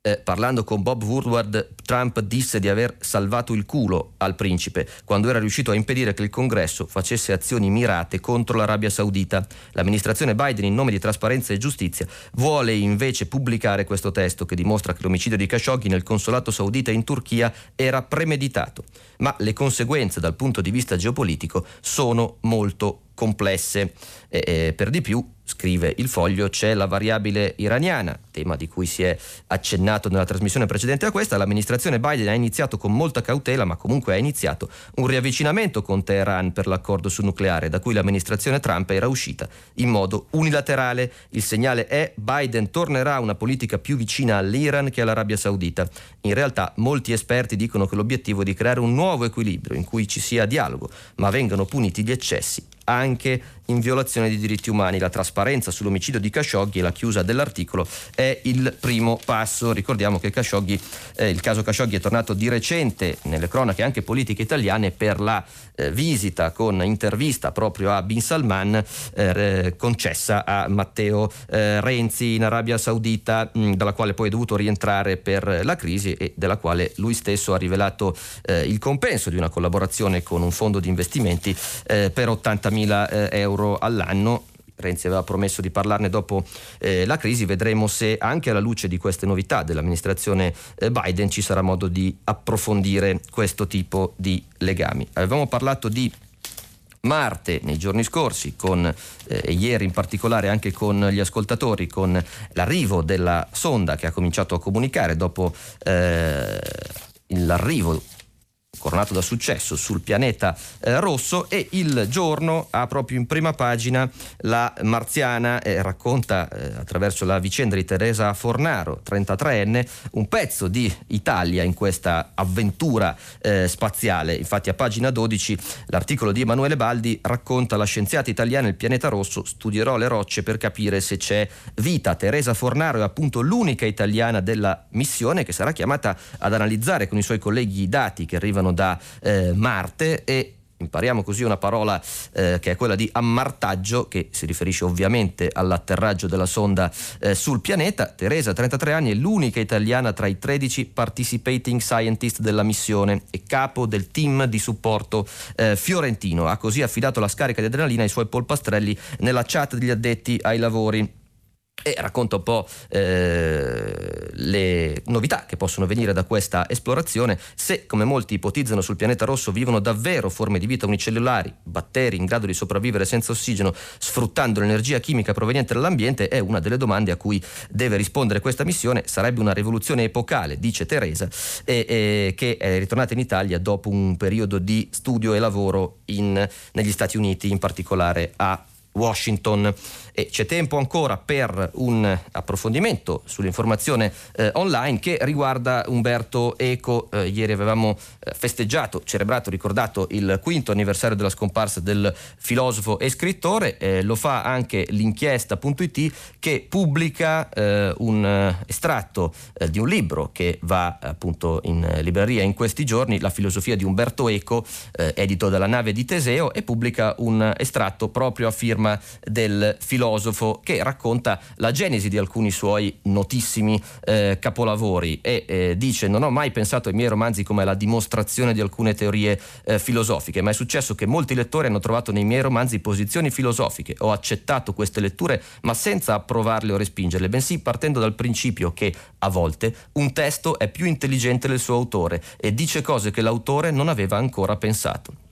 eh, parlando con Bob Woodward, Trump disse di aver salvato il culo al principe quando era riuscito a impedire che il congresso facesse azioni mirate contro l'Arabia Saudita. L'amministrazione Biden, in nome di trasparenza e giustizia, vuole invece pubblicare questo testo che dimostra che l'omicidio di Khashoggi nel consolato saudita in Turchia era premeditato. Ma le conseguenze dal punto di vista geopolitico sono molto complesse. E, e, per di più, scrive il foglio, c'è la variabile iraniana, tema di cui si è accennato nella trasmissione precedente a questa. L'amministrazione Biden ha iniziato con molta cautela, ma comunque ha iniziato un riavvicinamento con Teheran per l'accordo sul nucleare, da cui l'amministrazione Trump era uscita in modo unilaterale. Il segnale è Biden tornerà a una politica più vicina all'Iran che all'Arabia Saudita. In realtà molti esperti dicono che l'obiettivo è di creare un nuovo equilibrio in cui ci sia dialogo, ma vengano puniti gli eccessi anche in violazione di diritti umani. La trasparenza sull'omicidio di Khashoggi e la chiusa dell'articolo è il primo passo. Ricordiamo che eh, il caso Khashoggi è tornato di recente nelle cronache anche politiche italiane per la eh, visita con intervista proprio a Bin Salman eh, concessa a Matteo eh, Renzi in Arabia Saudita, mh, dalla quale poi è dovuto rientrare per la crisi e della quale lui stesso ha rivelato eh, il compenso di una collaborazione con un fondo di investimenti eh, per 80.000 euro euro all'anno. Renzi aveva promesso di parlarne dopo eh, la crisi, vedremo se anche alla luce di queste novità dell'amministrazione eh, Biden ci sarà modo di approfondire questo tipo di legami. Avevamo parlato di Marte nei giorni scorsi, con, eh, ieri in particolare anche con gli ascoltatori, con l'arrivo della sonda che ha cominciato a comunicare dopo eh, l'arrivo coronato da successo sul pianeta eh, rosso e il giorno ha proprio in prima pagina la marziana e racconta eh, attraverso la vicenda di Teresa Fornaro, 33enne, un pezzo di Italia in questa avventura eh, spaziale. Infatti a pagina 12 l'articolo di Emanuele Baldi racconta la scienziata italiana il pianeta rosso, studierò le rocce per capire se c'è vita. Teresa Fornaro è appunto l'unica italiana della missione che sarà chiamata ad analizzare con i suoi colleghi i dati che arrivano da eh, Marte e impariamo così una parola eh, che è quella di ammartaggio, che si riferisce ovviamente all'atterraggio della sonda eh, sul pianeta. Teresa, 33 anni, è l'unica italiana tra i 13 participating scientist della missione e capo del team di supporto eh, fiorentino. Ha così affidato la scarica di adrenalina ai suoi polpastrelli nella chat degli addetti ai lavori e racconta un po' eh, le novità che possono venire da questa esplorazione se, come molti ipotizzano, sul pianeta rosso vivono davvero forme di vita unicellulari, batteri in grado di sopravvivere senza ossigeno, sfruttando l'energia chimica proveniente dall'ambiente, è una delle domande a cui deve rispondere questa missione. Sarebbe una rivoluzione epocale, dice Teresa, e, e, che è ritornata in Italia dopo un periodo di studio e lavoro in, negli Stati Uniti, in particolare a Washington. E c'è tempo ancora per un approfondimento sull'informazione eh, online che riguarda Umberto Eco. Eh, ieri avevamo eh, festeggiato, celebrato, ricordato il quinto anniversario della scomparsa del filosofo e scrittore. Eh, lo fa anche l'inchiesta.it che pubblica eh, un eh, estratto di un libro che va appunto in libreria in questi giorni, La filosofia di Umberto Eco, edito dalla nave di Teseo, e pubblica un estratto proprio a firma del filosofo filosofo che racconta la genesi di alcuni suoi notissimi eh, capolavori e eh, dice non ho mai pensato ai miei romanzi come alla dimostrazione di alcune teorie eh, filosofiche, ma è successo che molti lettori hanno trovato nei miei romanzi posizioni filosofiche. Ho accettato queste letture ma senza approvarle o respingerle, bensì partendo dal principio che a volte un testo è più intelligente del suo autore e dice cose che l'autore non aveva ancora pensato.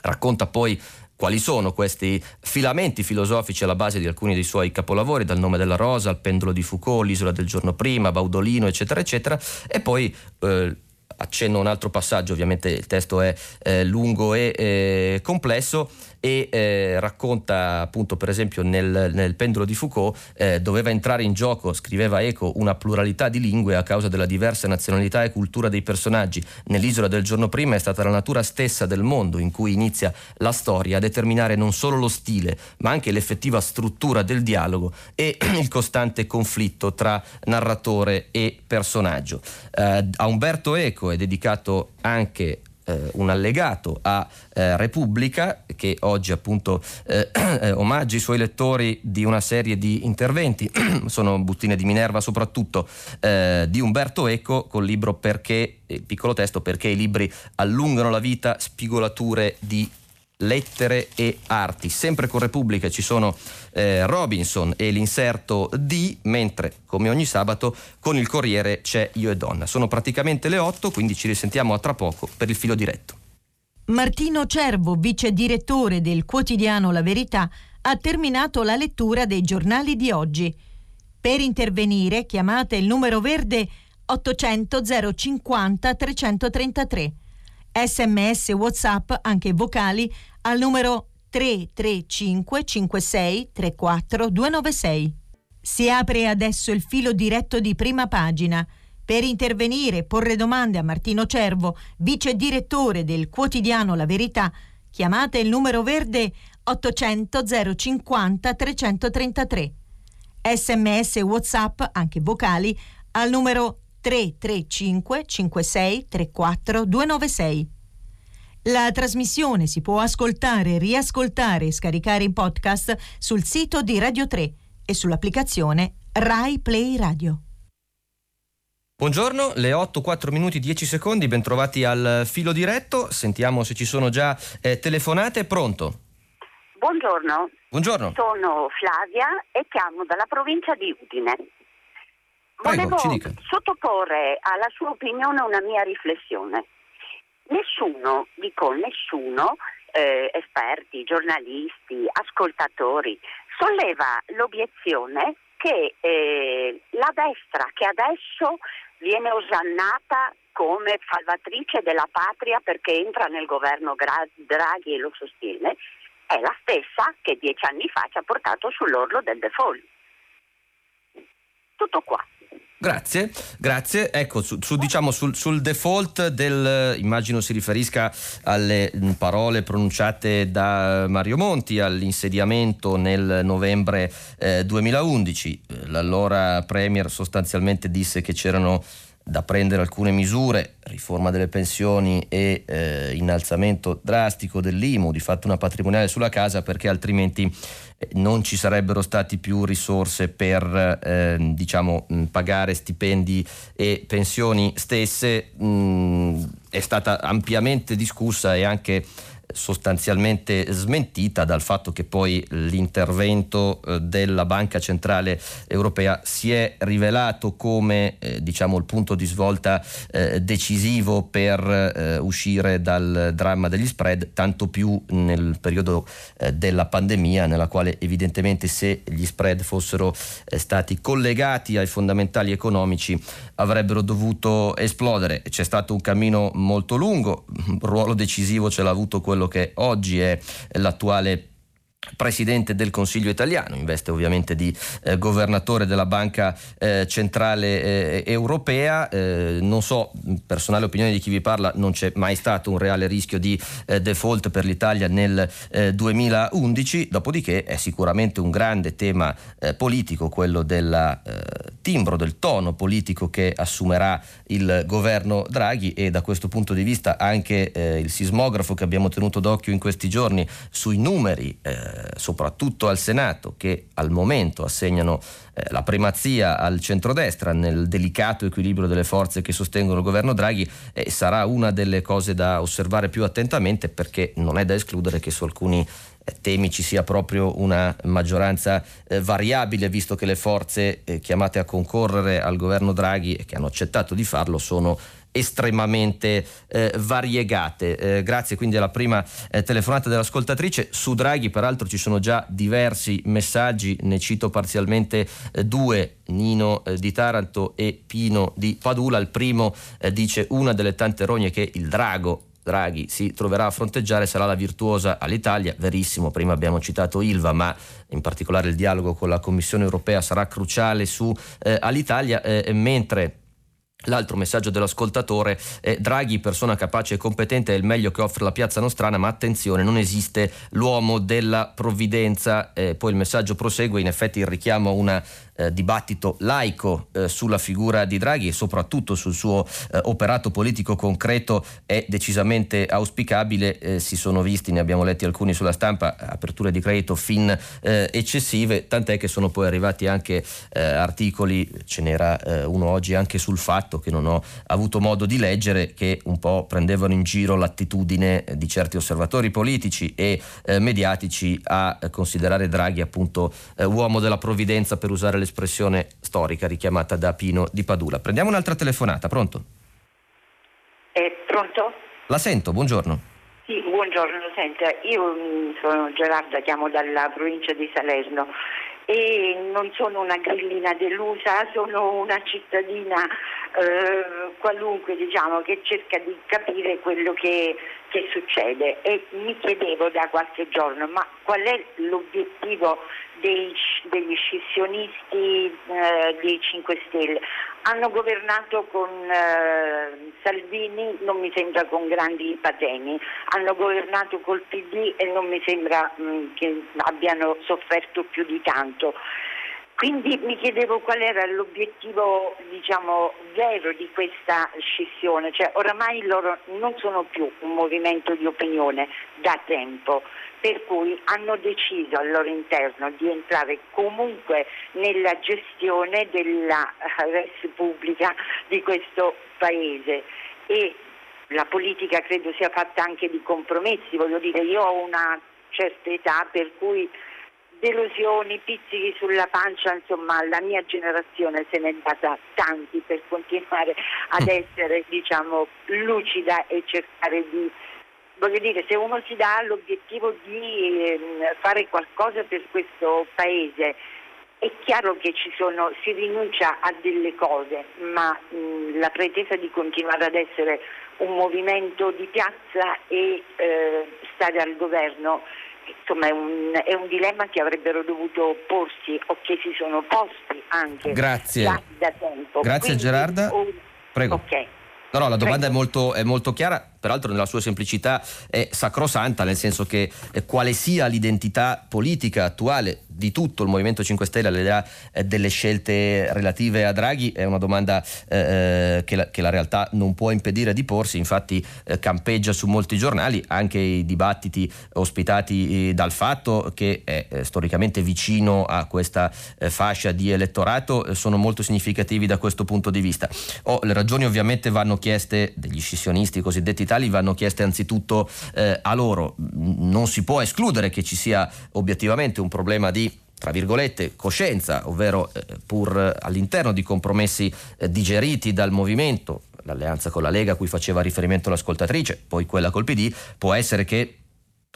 Racconta poi quali sono questi filamenti filosofici alla base di alcuni dei suoi capolavori, dal nome della rosa al pendolo di Foucault, l'isola del giorno prima, Baudolino, eccetera, eccetera, e poi eh, accenno un altro passaggio, ovviamente il testo è eh, lungo e eh, complesso e eh, racconta appunto per esempio nel, nel pendolo di Foucault eh, doveva entrare in gioco, scriveva Eco, una pluralità di lingue a causa della diversa nazionalità e cultura dei personaggi. Nell'isola del giorno prima è stata la natura stessa del mondo in cui inizia la storia a determinare non solo lo stile ma anche l'effettiva struttura del dialogo e il costante conflitto tra narratore e personaggio. Eh, a Umberto Eco è dedicato anche eh, un allegato a eh, Repubblica che oggi appunto eh, eh omaggia i suoi lettori di una serie di interventi, sono bustine di Minerva soprattutto, eh, di Umberto Eco col libro Perché, piccolo testo, perché i libri allungano la vita, spigolature di lettere e arti. Sempre con Repubblica ci sono eh, Robinson e l'inserto D, mentre come ogni sabato con il Corriere c'è Io e Donna. Sono praticamente le 8, quindi ci risentiamo a tra poco per il filo diretto. Martino Cervo, vice direttore del quotidiano La Verità, ha terminato la lettura dei giornali di oggi. Per intervenire chiamate il numero verde 800 050 333 sms whatsapp anche vocali al numero 335 56 34 296. Si apre adesso il filo diretto di prima pagina. Per intervenire e porre domande a Martino Cervo, vice direttore del quotidiano La Verità, chiamate il numero verde 800 050 333. Sms WhatsApp, anche vocali, al numero 335 56 34 296. La trasmissione si può ascoltare, riascoltare e scaricare in podcast sul sito di Radio 3 e sull'applicazione Rai Play Radio. Buongiorno, le 8, 4 minuti 10 secondi, bentrovati al filo diretto. Sentiamo se ci sono già eh, telefonate. Pronto? Buongiorno. Buongiorno. Sono Flavia e chiamo dalla provincia di Udine. Prego, Volevo sottoporre alla sua opinione una mia riflessione. Nessuno, dico nessuno, eh, esperti, giornalisti, ascoltatori, solleva l'obiezione che eh, la destra che adesso viene osannata come salvatrice della patria perché entra nel governo Draghi e lo sostiene, è la stessa che dieci anni fa ci ha portato sull'orlo del default. Tutto qua. Grazie, grazie. Ecco, su, su, diciamo, sul, sul, default del, immagino si riferisca alle parole pronunciate da Mario Monti all'insediamento nel novembre eh, 2011. L'allora Premier sostanzialmente disse che c'erano da prendere alcune misure, riforma delle pensioni e eh, innalzamento drastico dell'IMU, di fatto una patrimoniale sulla casa perché altrimenti eh, non ci sarebbero stati più risorse per eh, diciamo, pagare stipendi e pensioni stesse. Mm, è stata ampiamente discussa e anche sostanzialmente smentita dal fatto che poi l'intervento eh, della Banca Centrale Europea si è rivelato come eh, diciamo, il punto di svolta eh, decisivo per eh, uscire dal dramma degli spread, tanto più nel periodo eh, della pandemia, nella quale evidentemente se gli spread fossero eh, stati collegati ai fondamentali economici avrebbero dovuto esplodere. C'è stato un cammino molto lungo, un ruolo decisivo ce l'ha avuto quello che oggi è l'attuale Presidente del Consiglio italiano, investe ovviamente di eh, governatore della Banca eh, Centrale eh, Europea. Eh, non so, personale opinione di chi vi parla, non c'è mai stato un reale rischio di eh, default per l'Italia nel 2011, eh, dopodiché è sicuramente un grande tema politico quello del timbro, del tono politico che assumerà il governo Draghi e da questo punto di vista anche il sismografo che abbiamo tenuto d'occhio in questi giorni sui numeri soprattutto al Senato, che al momento assegnano eh, la primazia al centrodestra nel delicato equilibrio delle forze che sostengono il governo Draghi, eh, sarà una delle cose da osservare più attentamente perché non è da escludere che su alcuni eh, temi ci sia proprio una maggioranza eh, variabile, visto che le forze eh, chiamate a concorrere al governo Draghi e che hanno accettato di farlo sono estremamente eh, variegate. Eh, grazie quindi alla prima eh, telefonata dell'ascoltatrice. Su Draghi peraltro ci sono già diversi messaggi, ne cito parzialmente eh, due, Nino eh, di Taranto e Pino di Padula. Il primo eh, dice una delle tante rogne che il drago Draghi si troverà a fronteggiare sarà la virtuosa all'Italia, verissimo, prima abbiamo citato Ilva, ma in particolare il dialogo con la Commissione europea sarà cruciale su eh, all'Italia, eh, mentre L'altro messaggio dell'ascoltatore è Draghi, persona capace e competente, è il meglio che offre la piazza nostrana, ma attenzione, non esiste l'uomo della provvidenza. Eh, poi il messaggio prosegue, in effetti il richiamo a una eh, dibattito laico eh, sulla figura di Draghi e soprattutto sul suo eh, operato politico concreto è decisamente auspicabile. Eh, si sono visti, ne abbiamo letti alcuni sulla stampa, aperture di credito fin eh, eccessive, tant'è che sono poi arrivati anche articoli, ce n'era uno oggi anche sul fatto che non ho avuto modo di leggere, che un po' prendevano in giro l'attitudine di certi osservatori politici e mediatici a considerare Draghi appunto uomo della provvidenza per usare le l'espressione storica richiamata da Pino di Padula. Prendiamo un'altra telefonata, pronto? Eh, pronto? La sento, buongiorno. Sì, buongiorno, senta, io mm, sono Gerarda, chiamo dalla provincia di Salerno e non sono una grillina delusa, sono una cittadina eh, qualunque diciamo, che cerca di capire quello che, che, succede. E mi chiedevo da qualche giorno ma qual è l'obiettivo dei, degli scissionisti eh, dei 5 Stelle. Hanno governato con eh, Salvini, non mi sembra con grandi patemi, hanno governato col PD e non mi sembra mh, mm, che abbiano sofferto più di tanto. Quindi mi chiedevo qual era l'obiettivo diciamo, vero di questa scissione, cioè oramai loro non sono più un movimento di opinione da tempo, per cui hanno deciso al loro interno di entrare comunque nella gestione della res pubblica di questo paese e la politica credo sia fatta anche di compromessi, voglio dire io ho una certa età per cui delusioni, pizzichi sulla pancia, insomma la mia generazione se n'è data tanti per continuare ad mm. essere diciamo, lucida e cercare di voglio dire, se uno si dà l'obiettivo di eh, fare qualcosa per questo paese, è chiaro che sono, si rinuncia a delle cose, ma mh, la pretesa di continuare ad essere un movimento di piazza e eh, stare al governo insomma è un, è un, dilemma che avrebbero dovuto porsi o che si sono posti anche Grazie. Da, da tempo. Grazie Quindi, Gerarda. Prego. Okay. No, no, la domanda è molto, è molto, chiara, peraltro nella sua semplicità è sacrosanta, nel senso che eh, quale sia l'identità politica attuale di tutto il Movimento 5 Stelle all'idea eh, delle scelte relative a Draghi è una domanda eh, eh, che, la, che, la, realtà non può impedire di porsi, infatti eh, campeggia su molti giornali, anche i dibattiti ospitati eh, dal fatto che è storicamente vicino a questa fascia di elettorato sono molto significativi da questo punto di vista. Oh, le ragioni ovviamente vanno chieste, degli scissionisti cosiddetti tali, vanno chieste anzitutto a loro. Non si può escludere che ci sia obiettivamente un problema di tra virgolette, coscienza, ovvero eh, pur all'interno di compromessi eh, digeriti dal movimento, l'alleanza con la Lega a cui faceva riferimento l'ascoltatrice, poi quella col PD, può essere che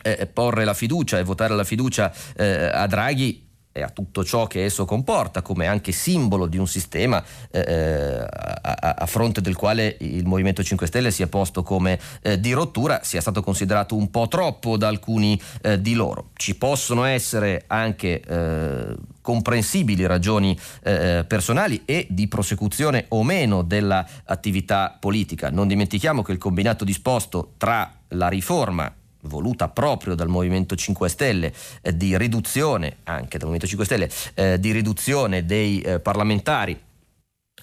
eh, porre la fiducia e votare la fiducia eh, a Draghi e a tutto ciò che esso comporta, come anche simbolo di un sistema eh, eh a, a, fronte del quale il Movimento 5 Stelle si è posto come eh, di rottura, sia stato considerato un po' troppo da alcuni eh, di loro. Ci possono essere anche eh, comprensibili ragioni eh, personali e di prosecuzione o meno dell'attività politica. Non dimentichiamo che il combinato disposto tra la riforma voluta proprio dal Movimento 5 Stelle eh, di riduzione, anche dal Movimento 5 Stelle, eh, di riduzione dei eh, parlamentari,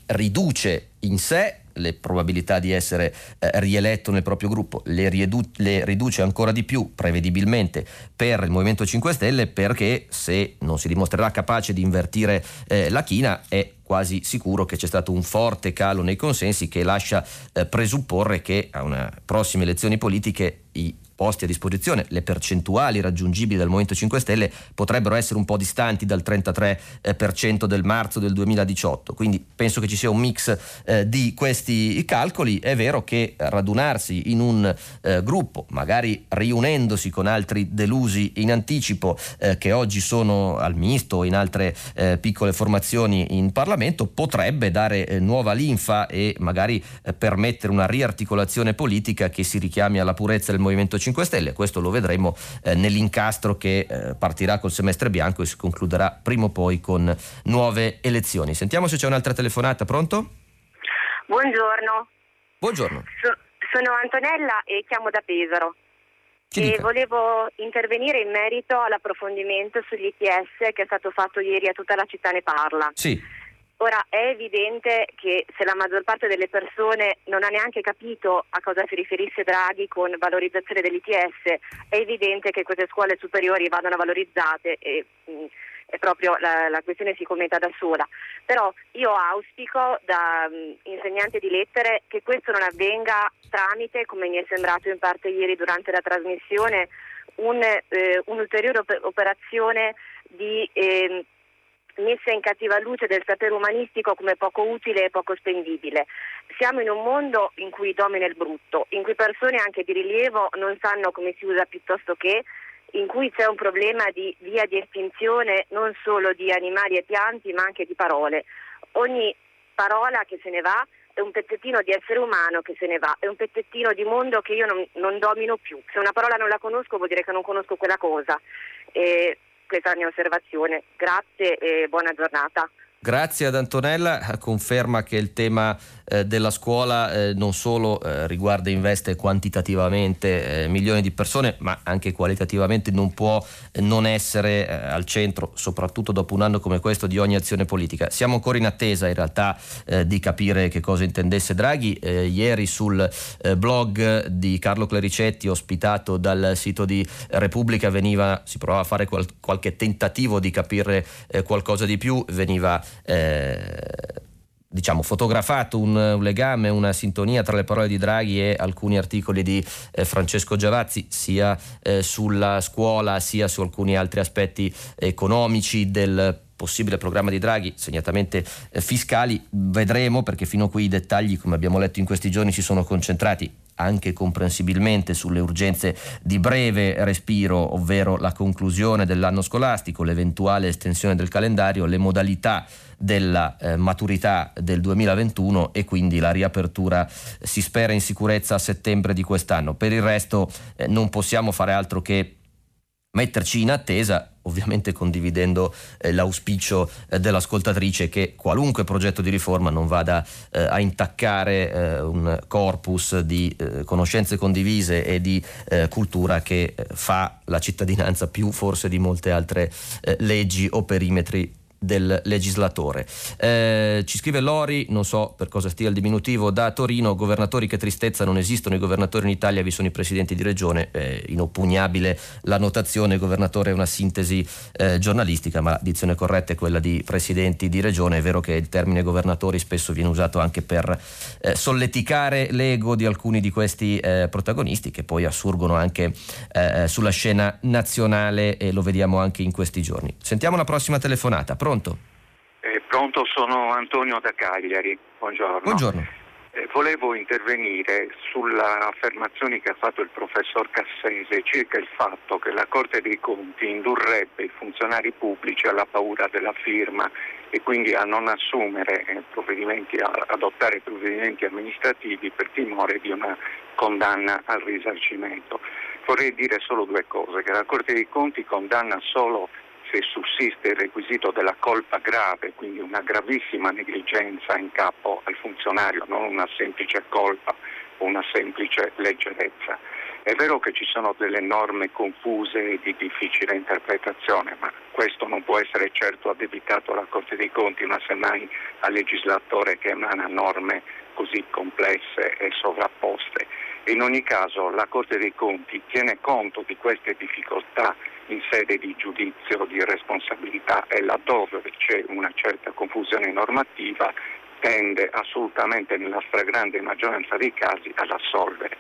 riduce in sé le probabilità di essere eh, rieletto nel proprio gruppo, le, riedu- le, riduce ancora di più prevedibilmente per il Movimento 5 Stelle perché se non si dimostrerà capace di invertire eh, la china è quasi sicuro che c'è stato un forte calo nei consensi che lascia eh, presupporre che a una prossime elezioni politiche i posti a disposizione, le percentuali raggiungibili dal Movimento 5 Stelle potrebbero essere un po' distanti dal 33% del marzo del 2018. Quindi penso che ci sia un mix eh, di questi calcoli. È vero che radunarsi in un eh, gruppo, magari riunendosi con altri delusi in anticipo eh, che oggi sono al misto o in altre eh, piccole formazioni in Parlamento, potrebbe dare eh, nuova linfa e magari eh, permettere una riarticolazione politica che si richiami alla purezza del Movimento 5 5 Stelle. Questo lo vedremo eh, nell'incastro che eh, partirà col semestre bianco e si concluderà prima o poi con nuove elezioni. Sentiamo se c'è un'altra telefonata. Pronto? Buongiorno. Buongiorno. So, sono Antonella e chiamo da Pesaro. E dica. volevo intervenire in merito all'approfondimento sugli ITS che è stato fatto ieri a tutta la città ne parla. Sì. Ora è evidente che se la maggior parte delle persone non ha neanche capito a cosa si riferisse Draghi con valorizzazione dell'ITS, è evidente che queste scuole superiori vadano valorizzate e mh, mm, proprio la, la, questione si commenta da sola. Però io auspico da mh, mm, insegnante di lettere che questo non avvenga tramite, come mi è sembrato in parte ieri durante la trasmissione, un, eh, un'ulteriore operazione di eh, messa in cattiva luce del sapere umanistico come poco utile e poco spendibile. Siamo in un mondo in cui domina il brutto, in cui persone anche di rilievo non sanno come si usa piuttosto che, in cui c'è un problema di via di estinzione non solo di animali e pianti ma anche di parole. Ogni parola che se ne va è un pezzettino di essere umano che se ne va, è un pezzettino di mondo che io non, non domino più. Se una parola non la conosco vuol dire che non conosco quella cosa. E questa è la mia osservazione. Grazie e buona giornata. Grazie ad Antonella, conferma che il tema eh, della scuola eh, non solo eh, riguarda e investe quantitativamente eh, milioni di persone, ma anche qualitativamente non può eh, non essere al centro, soprattutto dopo un anno come questo, di ogni azione politica. Siamo ancora in attesa in realtà di capire che cosa intendesse Draghi. ieri sul blog di Carlo Clericetti, ospitato dal sito di Repubblica, veniva, si provava a fare qual- qualche tentativo di capire qualcosa di più, veniva eh, diciamo, fotografato un, un, legame, una sintonia tra le parole di Draghi e alcuni articoli di eh, Francesco Giavazzi, sia eh, sulla scuola sia su alcuni altri aspetti economici del possibile programma di Draghi, segnatamente eh, fiscali. Vedremo perché fino a qui i dettagli, come abbiamo letto in questi giorni, si sono concentrati anche comprensibilmente sulle urgenze di breve respiro, ovvero la conclusione dell'anno scolastico, l'eventuale estensione del calendario, le modalità della eh, maturità del 2021 e quindi la riapertura si spera in sicurezza a settembre di quest'anno. Per il resto eh, non possiamo fare altro che metterci in attesa, ovviamente condividendo eh, l'auspicio eh, dell'ascoltatrice che qualunque progetto di riforma non vada eh, a intaccare eh, un corpus di eh, conoscenze condivise e di eh, cultura che fa la cittadinanza più forse di molte altre leggi o perimetri del legislatore. Eh, ci scrive Lori, non so per cosa stia il diminutivo, da Torino, governatori che tristezza, non esistono i governatori in Italia, vi sono i presidenti di regione, eh, inoppugnabile la notazione, governatore è una sintesi eh, giornalistica, ma la dizione corretta è quella di presidenti di regione, è vero che il termine governatori spesso viene usato anche per eh, solleticare l'ego di alcuni di questi eh, protagonisti che poi assurgono anche eh, sulla scena nazionale e lo vediamo anche in questi giorni. Sentiamo la prossima telefonata pronto? Eh, pronto, sono Antonio da Cagliari. Buongiorno. Buongiorno. Eh, volevo intervenire sulle affermazioni che ha fatto il professor Cassese circa il fatto che la Corte dei Conti indurrebbe i funzionari pubblici alla paura della firma e quindi a non assumere eh, provvedimenti, a adottare provvedimenti amministrativi per timore di una condanna al risarcimento. Vorrei dire solo due cose, che la Corte dei Conti condanna solo se sussiste il requisito della colpa grave, quindi una gravissima negligenza in capo al funzionario, non una semplice colpa o una semplice leggerezza. È vero che ci sono delle norme confuse e di difficile interpretazione, ma questo non può essere certo addebitato alla Corte dei Conti, ma semmai al legislatore che emana norme così complesse e sovrapposte. In ogni caso la Corte dei Conti tiene conto di queste difficoltà in sede di giudizio di responsabilità e laddove c'è una certa confusione normativa tende assolutamente nella stragrande maggioranza dei casi ad assolvere.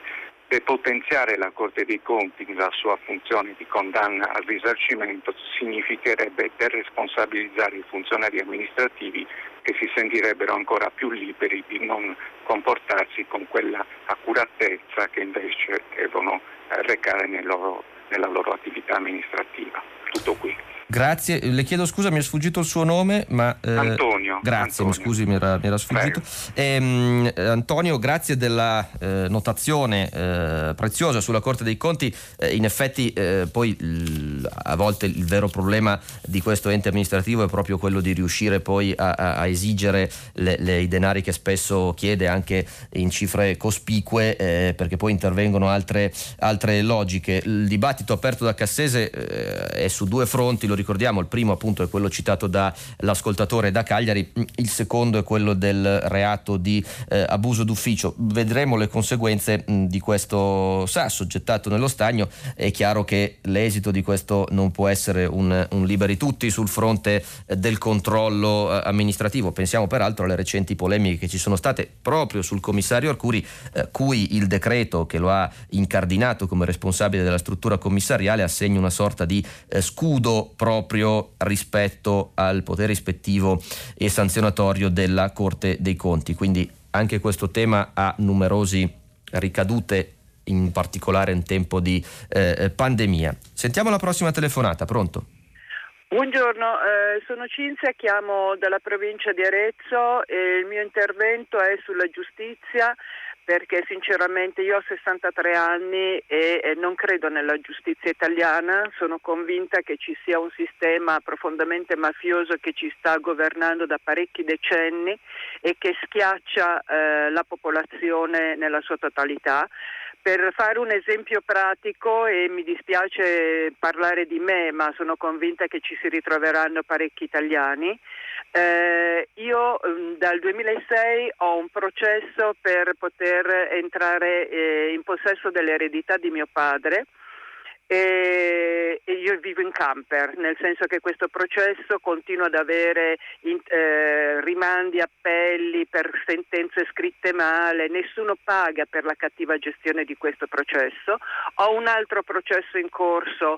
Depotenziare la Corte dei Conti nella sua funzione di condanna al risarcimento significherebbe deresponsabilizzare i funzionari amministrativi che si sentirebbero ancora più liberi di non comportarsi con quella accuratezza che invece devono eh, recare nel loro nella loro attività amministrativa. Tutto qui. Grazie, le chiedo scusa, mi è sfuggito il suo nome, ma... Eh, Antonio. Grazie, Antonio. mi scusi, mi era, mi era sfuggito. Ehm, Antonio, grazie della eh, notazione eh, preziosa sulla Corte dei Conti. Eh, in effetti eh, poi l- a volte il vero problema di questo ente amministrativo è proprio quello di riuscire poi a, a, a esigere le, le, i denari che spesso chiede anche in cifre cospicue eh, perché poi intervengono altre, altre, logiche. Il dibattito aperto da Cassese è su due fronti, lo ricordiamo, il primo appunto è quello citato dall'ascoltatore da Cagliari, il secondo è quello del reato di eh, abuso d'ufficio. Vedremo le conseguenze mh, di questo sasso gettato nello stagno, è chiaro che l'esito di questo non può essere un, un liberi tutti sul fronte eh, del controllo eh, amministrativo. Pensiamo peraltro alle recenti polemiche che ci sono state proprio sul commissario Arcuri, eh, cui il decreto che lo ha incardinato come responsabile della struttura commissariale assegna una sorta di eh, scudo proprio proprio rispetto al potere ispettivo e sanzionatorio della Corte dei Conti. Quindi anche questo tema ha numerosi ricadute in particolare in tempo di eh, pandemia. Sentiamo la prossima telefonata, pronto? Buongiorno, eh, sono Cinzia, chiamo dalla provincia di Arezzo e il mio intervento è sulla giustizia perché sinceramente io ho 63 anni e, non credo nella giustizia italiana, sono convinta che ci sia un sistema profondamente mafioso che ci sta governando da parecchi decenni e che schiaccia eh, la popolazione nella sua totalità. Per fare un esempio pratico, e mi dispiace parlare di me, ma sono convinta che ci si ritroveranno parecchi italiani, eh, io mm, dal 2006 ho un processo per poter entrare eh, in possesso dell'eredità di mio padre e, io vivo in camper, nel senso che questo processo continua ad avere eh, rimandi, appelli per sentenze scritte male, nessuno paga per la cattiva gestione di questo processo. Ho un altro processo in corso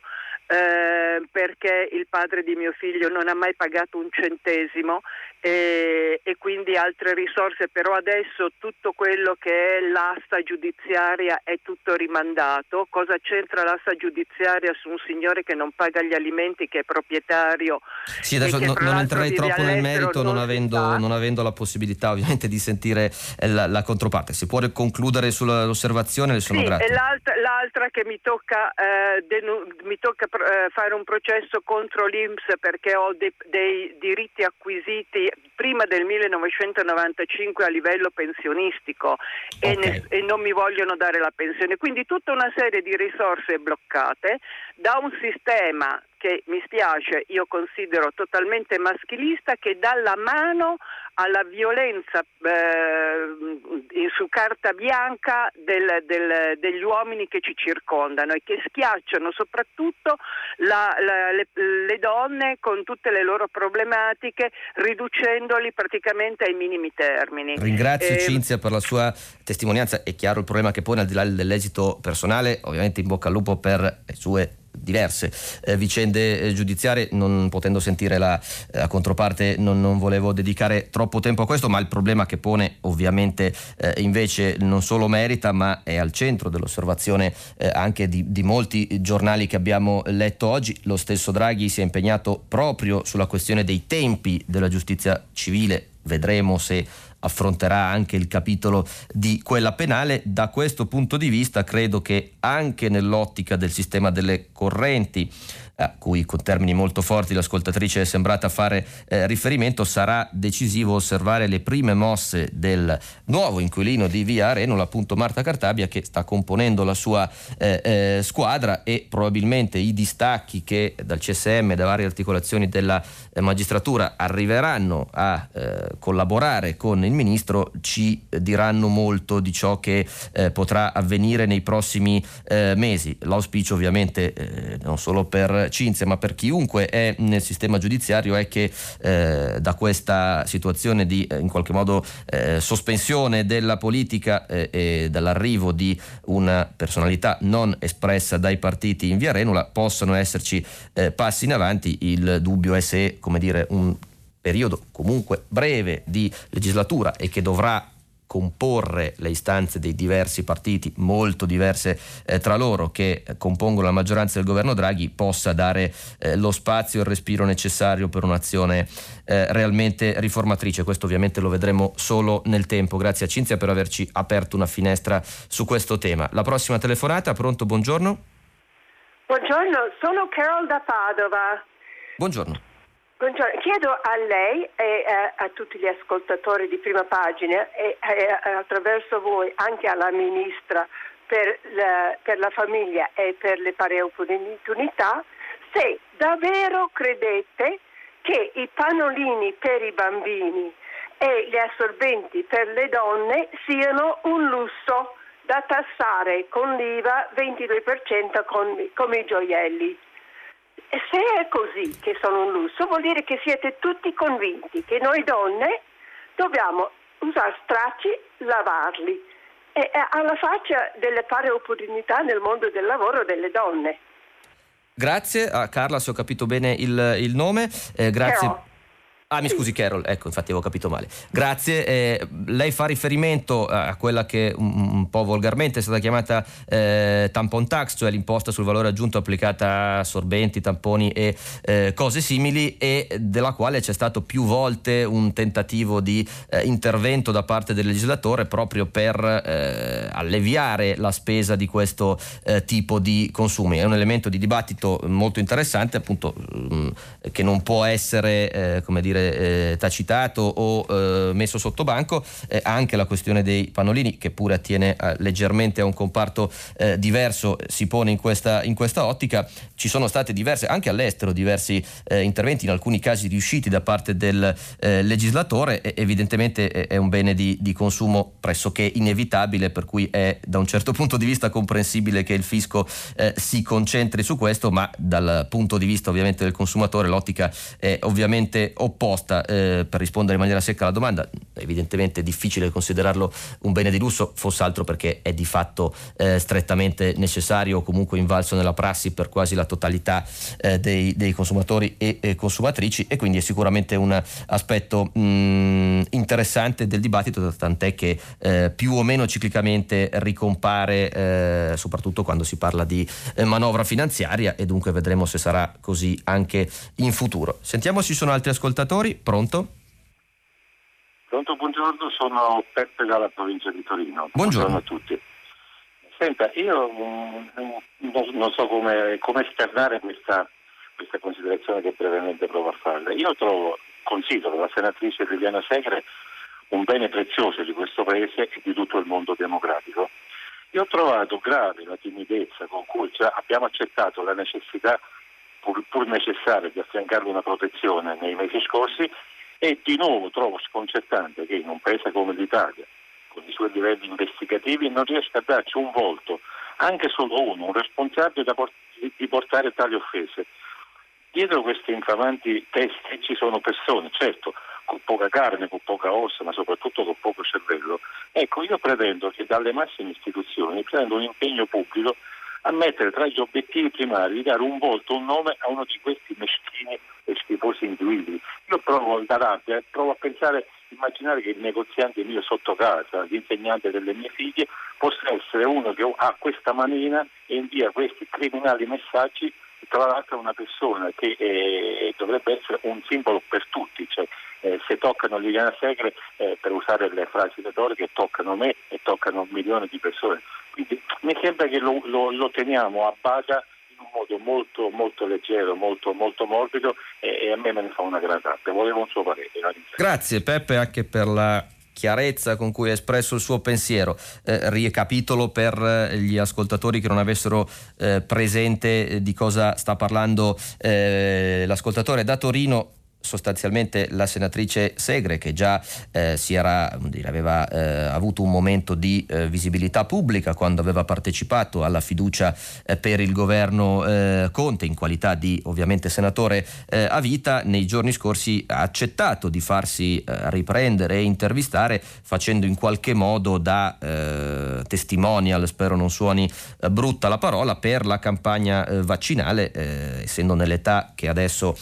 eh, perché il padre di mio figlio non ha mai pagato un centesimo e, e, quindi altre risorse, però adesso tutto quello che è l'asta giudiziaria è tutto rimandato. Cosa c'entra l'asta giudiziaria su un signore che non paga gli alimenti, che è proprietario? Sì, adesso no, non entrerei troppo nel merito non, non, avendo, non, avendo, la possibilità ovviamente di sentire eh, la, la controparte. Si può concludere sull'osservazione? Le sono sì, grato. L'altra, l'altra, che mi tocca, eh, denu- mi tocca eh, fare un processo contro l'Inps perché ho de- dei diritti acquisiti prima del 1995 a livello pensionistico okay. e, ne- e non mi vogliono dare la pensione. Quindi tutta una serie di risorse bloccate da un sistema che mi spiace, io considero totalmente maschilista, che dà la mano alla violenza eh, su carta bianca del, del, degli uomini che ci circondano e che schiacciano soprattutto la, la, le, le, donne con tutte le loro problematiche, riducendoli praticamente ai minimi termini. Ringrazio eh, Cinzia per la sua testimonianza. È chiaro il problema che pone al di là dell'esito personale, ovviamente in bocca al lupo per le sue diverse eh, vicende eh, giudiziarie, non potendo sentire la, eh, la controparte non, non, volevo dedicare troppo tempo a questo, ma il problema che pone ovviamente eh, invece non solo merita, ma è al centro dell'osservazione eh, anche di, di, molti giornali che abbiamo letto oggi. Lo stesso Draghi si è impegnato proprio sulla questione dei tempi della giustizia civile, vedremo se affronterà anche il capitolo di quella penale. Da questo punto di vista credo che anche nell'ottica del sistema delle correnti a cui con termini molto forti l'ascoltatrice è sembrata fare eh, riferimento, sarà decisivo osservare le prime mosse del nuovo inquilino di Via Arenula, appunto Marta Cartabia, che sta componendo la sua eh, eh, squadra e probabilmente i distacchi che dal CSM e da varie articolazioni della eh, magistratura arriveranno a eh, collaborare con il ministro ci diranno molto di ciò che eh, potrà avvenire nei prossimi mesi. L'auspicio ovviamente non solo per Cinzia, ma per chiunque è nel sistema giudiziario è che eh, da questa situazione di eh, in qualche modo eh, sospensione della politica eh, e dall'arrivo di una personalità non espressa dai partiti in via Renula possano esserci eh, passi in avanti. Il dubbio è se, come dire, un periodo comunque breve di legislatura e che dovrà comporre le istanze dei diversi partiti, molto diverse eh, tra loro, che compongono la maggioranza del governo Draghi, possa dare eh, lo spazio e il respiro necessario per un'azione eh, realmente riformatrice. Questo ovviamente lo vedremo solo nel tempo. Grazie a Cinzia per averci aperto una finestra su questo tema. La prossima telefonata, pronto, buongiorno. Buongiorno, sono Carol da Padova. Buongiorno. Buongiorno, chiedo a lei e eh, a tutti gli ascoltatori di prima pagina e, e attraverso voi anche alla Ministra per la, per la famiglia e per le pari opportunità se davvero credete che i pannolini per i bambini e gli assorbenti per le donne siano un lusso da tassare con l'IVA 22% con, come i gioielli. E se è così che sono un lusso, vuol dire che siete tutti convinti che noi donne dobbiamo usare stracci, lavarli. E alla faccia delle pari opportunità nel mondo del lavoro delle donne. Grazie a Carla, se ho capito bene il, il nome. Eh, grazie. Però Ah, mi scusi Carol, ecco, infatti avevo capito male. Grazie. Eh, lei fa riferimento a quella che un, un po' volgarmente è stata chiamata eh, tampon tax, cioè l'imposta sul valore aggiunto applicata a sorbenti, tamponi e eh, cose simili e della quale c'è stato più volte un tentativo di eh, intervento da parte del legislatore proprio per eh, alleviare la spesa di questo eh, tipo di consumi. È un elemento di dibattito molto interessante, appunto, mh, mm, che non può essere, come dire, eh, tacitato o eh, messo sotto banco, eh, anche la questione dei pannolini che pure attiene eh, leggermente a un comparto eh, diverso si pone in questa, in questa, ottica. Ci sono state diverse, anche all'estero, diversi eh, interventi, in alcuni casi riusciti da parte del legislatore, evidentemente è un bene di, di consumo pressoché inevitabile, per cui è da un certo punto di vista comprensibile che il fisco si concentri su questo, ma dal punto di vista ovviamente del consumatore l'ottica è ovviamente opposta risposta eh, per rispondere in maniera secca alla domanda. Evidentemente è difficile considerarlo un bene di lusso, fosse altro perché è di fatto eh, strettamente necessario o comunque invalso nella prassi per quasi la totalità eh, dei, dei, consumatori e, e, consumatrici e quindi è sicuramente un aspetto mh, mm, interessante del dibattito, tant'è che eh, più o meno ciclicamente ricompare eh, soprattutto quando si parla di eh, manovra finanziaria e dunque vedremo se sarà così anche in futuro. Sentiamo se ci sono altri ascoltatori ascoltatori. Pronto? Pronto, buongiorno, sono Peppe dalla provincia di Torino. Buongiorno, buongiorno a tutti. Senta, io mm, non, so come, come esternare questa, questa, considerazione che brevemente provo a fare. Io trovo, considero la senatrice Liliana Segre un bene prezioso di questo Paese e di tutto il mondo democratico. Io ho trovato grave la timidezza con cui abbiamo accettato la necessità pur, pur necessario di affiancarle una protezione nei mesi scorsi e di nuovo trovo sconcertante che in un paese come l'Italia, con i suoi livelli investigativi, non riesca a darci un volto, anche solo uno, un responsabile port- di portare tali offese. Dietro questi infamanti testi ci sono persone, certo, con poca carne, con poca ossa, ma soprattutto con poco cervello. Ecco, io pretendo che dalle massime istituzioni prenda un impegno pubblico a mettere tra gli obiettivi primari di dare un volto, un nome a uno di questi meschini e schifosi individui. Io provo da rabbia, provo a pensare, immaginare che il negoziante mio sotto casa, l'insegnante delle mie figlie, possa essere uno che ha questa manina e invia questi criminali messaggi tra l'altro una persona che eh, dovrebbe essere un simbolo per tutti, cioè, eh, se toccano Liliana Segre, eh, per usare le frasi retoriche, toccano me e toccano milioni di persone. Quindi mi sembra che lo, lo, lo teniamo a bada in un modo molto, molto leggero, molto, molto morbido e, e, a me me ne fa una gran parte. Volevo un suo parere. Grazie Peppe anche per la chiarezza con cui ha espresso il suo pensiero. Eh, ricapitolo per eh, gli ascoltatori che non avessero eh, presente eh, di cosa sta parlando eh, l'ascoltatore da Torino sostanzialmente la senatrice Segre che già eh, era, dire, aveva eh, avuto un momento di eh, visibilità pubblica quando aveva partecipato alla fiducia eh, per il governo eh, Conte in qualità di ovviamente senatore eh, a vita, nei giorni scorsi ha accettato di farsi riprendere e intervistare facendo in qualche modo da testimonial, spero non suoni brutta la parola, per la campagna vaccinale, essendo nell'età che adesso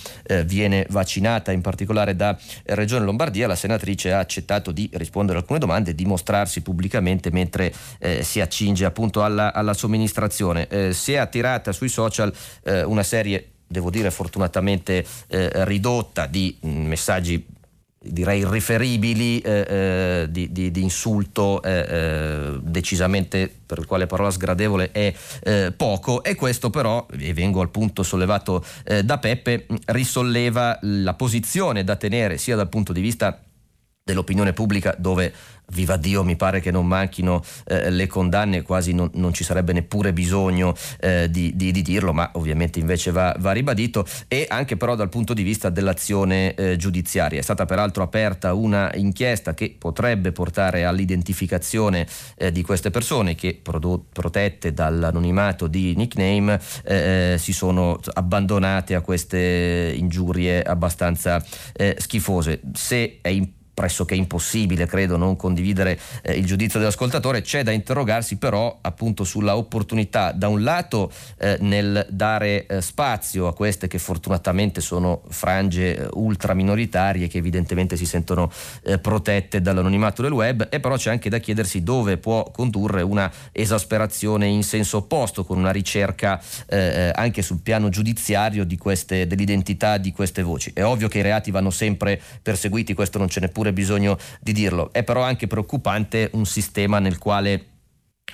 viene vaccinata nominata in particolare da Regione Lombardia, la senatrice ha accettato di rispondere a alcune domande e di mostrarsi pubblicamente mentre eh, si accinge appunto alla, alla somministrazione. Eh, si è attirata sui social eh, una serie devo dire fortunatamente eh, ridotta di mm, messaggi direi irriferibili eh, eh, di, di, di, insulto eh, eh, decisamente per quale parola sgradevole è eh, poco. E questo però, e vengo al punto sollevato eh, da Peppe, risolleva la posizione da tenere sia dal punto di vista dell'opinione pubblica dove viva Dio, mi pare che non manchino eh, le condanne, quasi non, non, ci sarebbe neppure bisogno eh, di, di, di, dirlo, ma ovviamente invece va, va, ribadito, e anche però dal punto di vista dell'azione eh, giudiziaria. È stata peraltro aperta una inchiesta che potrebbe portare all'identificazione eh, di queste persone che, prodotto, protette dall'anonimato di nickname, eh, eh, si sono abbandonate a queste ingiurie abbastanza schifose. Se è importante pressoché impossibile, credo, non condividere eh, il giudizio dell'ascoltatore, c'è da interrogarsi però appunto sulla opportunità da un lato eh, nel dare eh, spazio a queste che fortunatamente sono frange eh, ultra minoritarie che evidentemente si sentono eh, protette dall'anonimato del web e però c'è anche da chiedersi dove può condurre una esasperazione in senso opposto con una ricerca eh, anche sul piano giudiziario di queste, dell'identità di queste voci. È ovvio che i reati vanno sempre perseguiti, questo non ce n'è pure bisogno di dirlo, è però anche preoccupante un sistema nel quale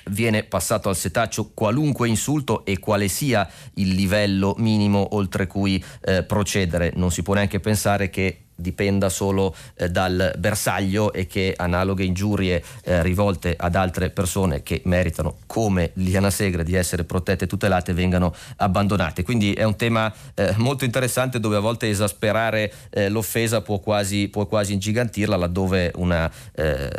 viene passato al setaccio qualunque insulto e quale sia il livello minimo oltre cui eh, procedere. Non si può neanche pensare che dipenda solo eh, dal bersaglio e che analoghe ingiurie eh, rivolte ad altre persone che meritano come Liliana Segre di essere protette e tutelate vengano abbandonate. Quindi è un tema eh, molto interessante dove a volte esasperare eh, l'offesa può quasi, può quasi ingigantirla laddove una eh,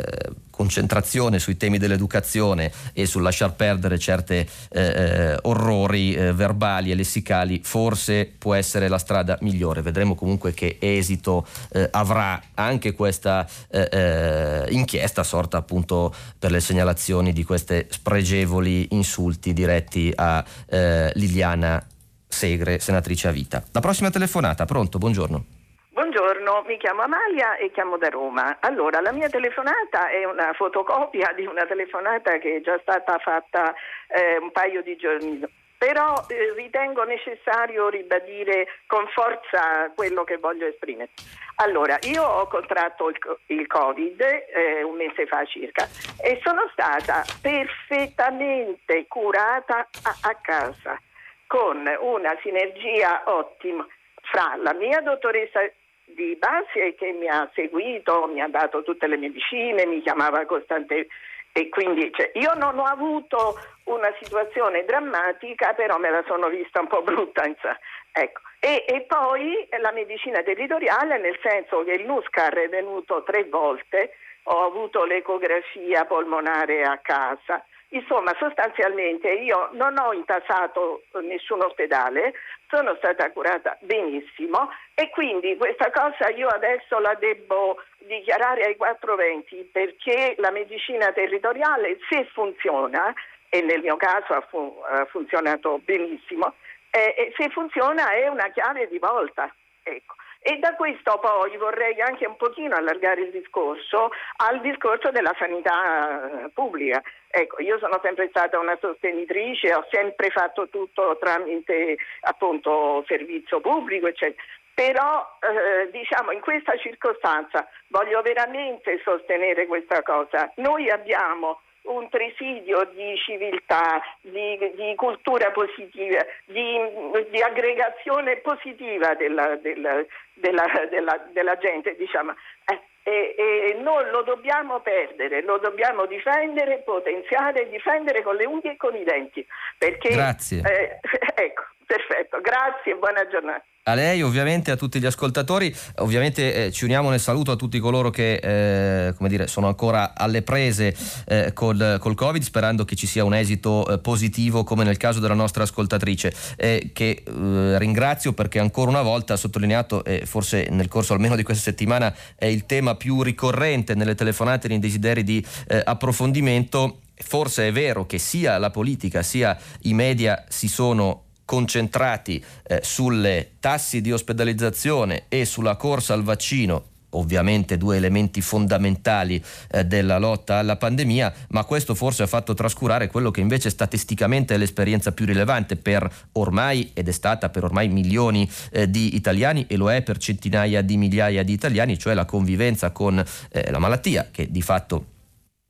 concentrazione sui temi dell'educazione e sul lasciar perdere certi eh, eh, orrori eh, verbali e lessicali forse può essere la strada migliore. Vedremo comunque che esito eh, avrà anche questa eh, eh, inchiesta sorta appunto per le segnalazioni di queste spregevoli insulti diretti a Liliana Segre, senatrice a vita. La prossima telefonata, pronto? Buongiorno. Buongiorno, mi chiamo Amalia e chiamo da Roma. Allora, la mia telefonata è una fotocopia di una telefonata che è già stata fatta eh, un paio di giorni però eh, ritengo necessario ribadire con forza quello che voglio esprimere. Allora, io ho contratto il, il Covid eh, un mese fa circa e sono stata perfettamente curata a, a casa con una sinergia ottima fra la mia dottoressa di base che mi ha seguito, mi ha dato tutte le medicine, mi chiamava costantemente e quindi cioè, io non ho avuto una situazione drammatica, però me la sono vista un po' brutta. Ecco. E, e, poi la medicina territoriale, nel senso che il Nuscar è venuto tre volte, ho avuto l'ecografia polmonare a casa, Insomma, sostanzialmente io non ho intasato nessun ospedale, sono stata curata benissimo e quindi questa cosa io adesso la devo dichiarare ai 420 perché la medicina territoriale se funziona, e nel mio caso ha, fu- ha funzionato benissimo, eh, se funziona è una chiave di volta. Ecco. E da questo poi vorrei anche un pochino allargare il discorso al discorso della sanità eh, pubblica. Ecco, io sono sempre stata una sostenitrice, ho sempre fatto tutto tramite appunto servizio pubblico, eccetera. Però eh, diciamo in questa circostanza voglio veramente sostenere questa cosa. Noi abbiamo un presidio di civiltà, di, di cultura positiva, di, di, aggregazione positiva della, della, della, della gente, diciamo. Eh, e, e, non lo dobbiamo perdere, lo dobbiamo difendere, potenziare, difendere con le unghie e con i denti. Perché, Grazie. Eh, ecco, perfetto, grazie e buona giornata a lei, ovviamente a tutti gli ascoltatori. Ovviamente eh, ci uniamo nel saluto a tutti coloro che eh, come dire, sono ancora alle prese eh, col, col, Covid, sperando che ci sia un esito eh, positivo come nel caso della nostra ascoltatrice, che eh, ringrazio perché ancora una volta ha sottolineato, e forse nel corso almeno di questa settimana è il tema più ricorrente nelle telefonate e nei desideri di eh, approfondimento. Forse è vero che sia la politica sia i media si sono concentrati eh, sulle tassi di ospedalizzazione e sulla corsa al vaccino ovviamente due elementi fondamentali eh, della lotta alla pandemia, ma questo forse ha fatto trascurare quello che invece statisticamente è l'esperienza più rilevante per ormai ed è stata per ormai milioni eh, di italiani e lo è per centinaia di migliaia di italiani, cioè la convivenza con eh, la malattia che di fatto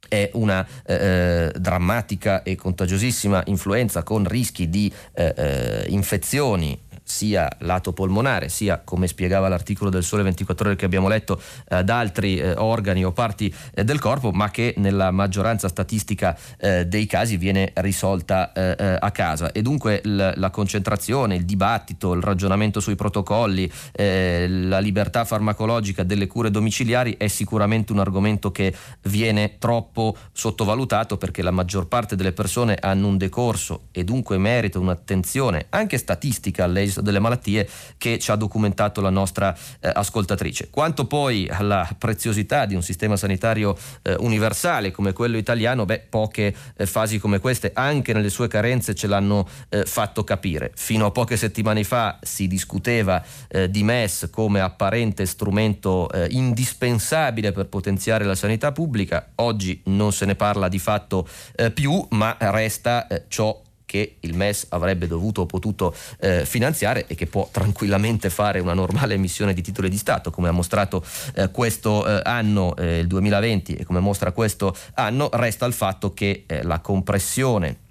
è una eh, eh, drammatica e contagiosissima influenza con rischi di eh, eh infezioni sia lato polmonare, sia come spiegava l'articolo del Sole 24 ore che abbiamo letto ad altri eh, organi o parti eh, del corpo, ma che nella maggioranza statistica eh, dei casi viene risolta eh, eh, a casa. E dunque l- la concentrazione, il dibattito, il ragionamento sui protocolli, eh, la libertà farmacologica delle cure domiciliari è sicuramente un argomento che viene troppo sottovalutato perché la maggior parte delle persone hanno un decorso e dunque merita un'attenzione anche statistica all'esito Ministro delle Malattie che ci ha documentato la nostra eh, ascoltatrice. Quanto poi alla preziosità di un sistema sanitario eh, universale come quello italiano, beh, poche eh, fasi come queste, anche nelle sue carenze, ce l'hanno eh, fatto capire. Fino a poche settimane fa si discuteva eh, di MES come apparente strumento eh, indispensabile per potenziare la sanità pubblica, oggi non se ne parla di fatto più, ma resta ciò che il MES avrebbe dovuto o potuto eh, finanziare e che può tranquillamente fare una normale emissione di titoli di Stato, come ha mostrato eh, questo eh, anno, eh, il 2020, e come mostra questo anno, resta il fatto che eh, la compressione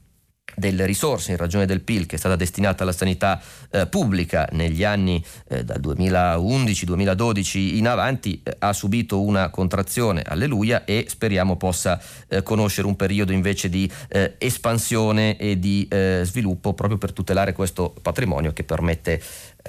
delle risorse in ragione del PIL che è stata destinata alla sanità eh, pubblica negli anni eh, dal 2011-2012 in avanti eh, ha subito una contrazione, alleluia, e speriamo possa eh, conoscere un periodo invece di eh, espansione e di eh, sviluppo proprio per tutelare questo patrimonio che permette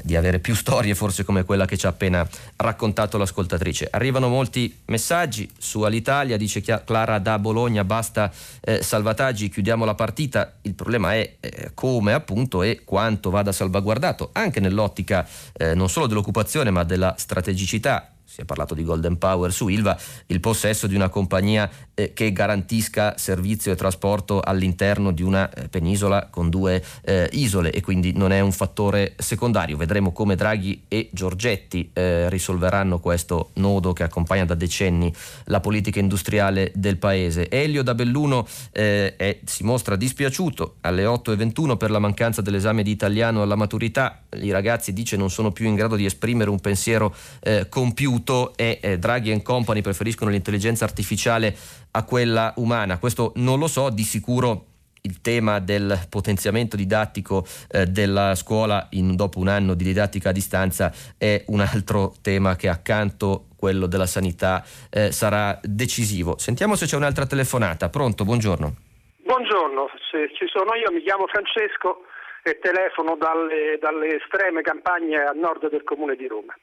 di avere più storie forse come quella che ci ha appena raccontato l'ascoltatrice. Arrivano molti messaggi su Alitalia, dice Clara da Bologna, basta eh, salvataggi, chiudiamo la partita. Il problema è eh, come appunto e quanto vada salvaguardato, anche nell'ottica eh, non solo dell'occupazione ma della strategicità si è parlato di Golden Power su Ilva, il possesso di una compagnia eh, che garantisca servizio e trasporto all'interno di una eh, penisola con due eh, isole e quindi non è un fattore secondario. Vedremo come Draghi e Giorgetti eh, risolveranno questo nodo che accompagna da decenni la politica industriale del paese. Elio da Belluno eh, è, si mostra dispiaciuto alle 8.21 per la mancanza dell'esame di italiano alla maturità. I ragazzi dice non sono più in grado di esprimere un pensiero eh, compiuto e Draghi e company preferiscono l'intelligenza artificiale a quella umana. Questo non lo so, di sicuro il tema del potenziamento didattico eh, della scuola in, dopo un anno di didattica a distanza è un altro tema che accanto quello della sanità eh, sarà decisivo. Sentiamo se c'è un'altra telefonata. Pronto, buongiorno. Buongiorno, se ci sono io mi chiamo Francesco e telefono dalle, dalle estreme campagne a nord del comune di Roma.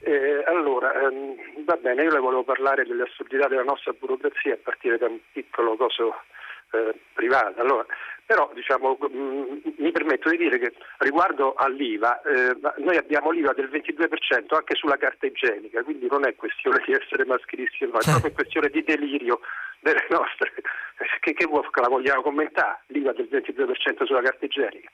Eh, allora, ehm, va bene, io le volevo parlare delle assurdità della nostra burocrazia a partire da un piccolo coso eh, privato. Allora, però diciamo, mh, mm, mi permetto di dire che riguardo all'IVA, eh, noi abbiamo l'IVA del 22% anche sulla carta igienica, quindi non è questione di essere maschilisti, no, è proprio questione di delirio delle nostre. Che, che la vogliamo commentare? L'IVA del 22% sulla carta igienica.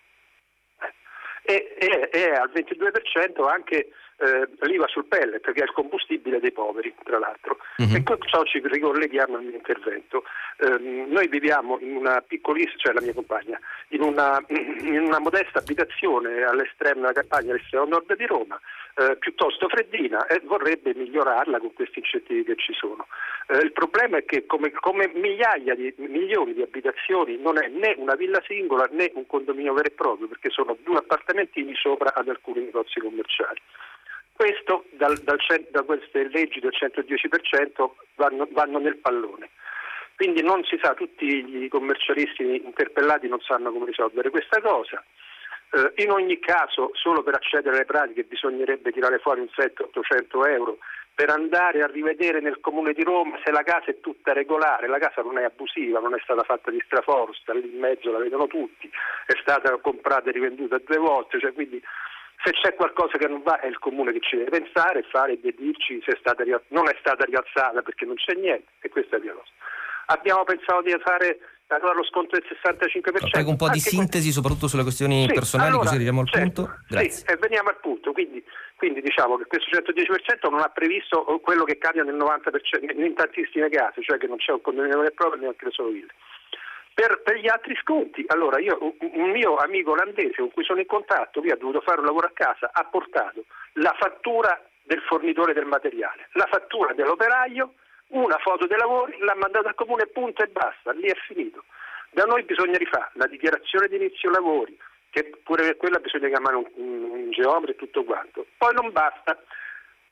E, e, e al 22% anche eh, l'IVA sul pellet, che è il combustibile dei poveri, tra l'altro. Uh-huh. E con ciò ci ricolleghiamo al mio intervento. Eh, noi viviamo in una piccolissima, cioè la mia compagna, in una, in una modesta abitazione all'estremo della campagna, all'estremo nord di Roma, eh, piuttosto freddina e vorrebbe migliorarla con questi incentivi che ci sono. Eh, il problema è che come, come migliaia di milioni di abitazioni non è né una villa singola né un condominio vero e proprio, perché sono due appartamentini sopra ad alcuni negozi commerciali. Questo dal, dal, da queste leggi del 110% vanno, vanno nel pallone. Quindi non si sa, tutti i commercialisti interpellati non sanno come risolvere questa cosa. Eh, in ogni caso, solo per accedere alle pratiche bisognerebbe tirare fuori un 700-800 euro per andare a rivedere nel comune di Roma se la casa è tutta regolare, la casa non è abusiva, non è stata fatta di straforo, sta lì in mezzo, la vedono tutti, è stata comprata e rivenduta due volte, cioè quindi se c'è qualcosa che non va è il comune che ci deve pensare, fare e dirci se è stata, non è stata rialzata perché non c'è niente e questa è la cosa. Abbiamo pensato di fare allora lo sconto del 65%. Prego un po' di sintesi, que... soprattutto sulle questioni sì, personali, allora, così arriviamo al certo, punto. Grazie. Sì, e veniamo al punto. Quindi, quindi, diciamo che questo 110% non ha previsto quello che cambia nel 90% in tantissime case, cioè che non c'è un condominio vero e proprio neanche le solo ville. Per, per, gli altri sconti, allora io, un mio amico olandese con cui sono in contatto, lui ha dovuto fare un lavoro a casa, ha portato la fattura del fornitore del materiale, la fattura dell'operaio, una foto dei lavori, l'ha mandata al comune punto e basta, lì è finito. Da noi bisogna rifare la dichiarazione di inizio lavori, che pure per quella bisogna chiamare un, un, un geometro e tutto quanto. Poi non basta.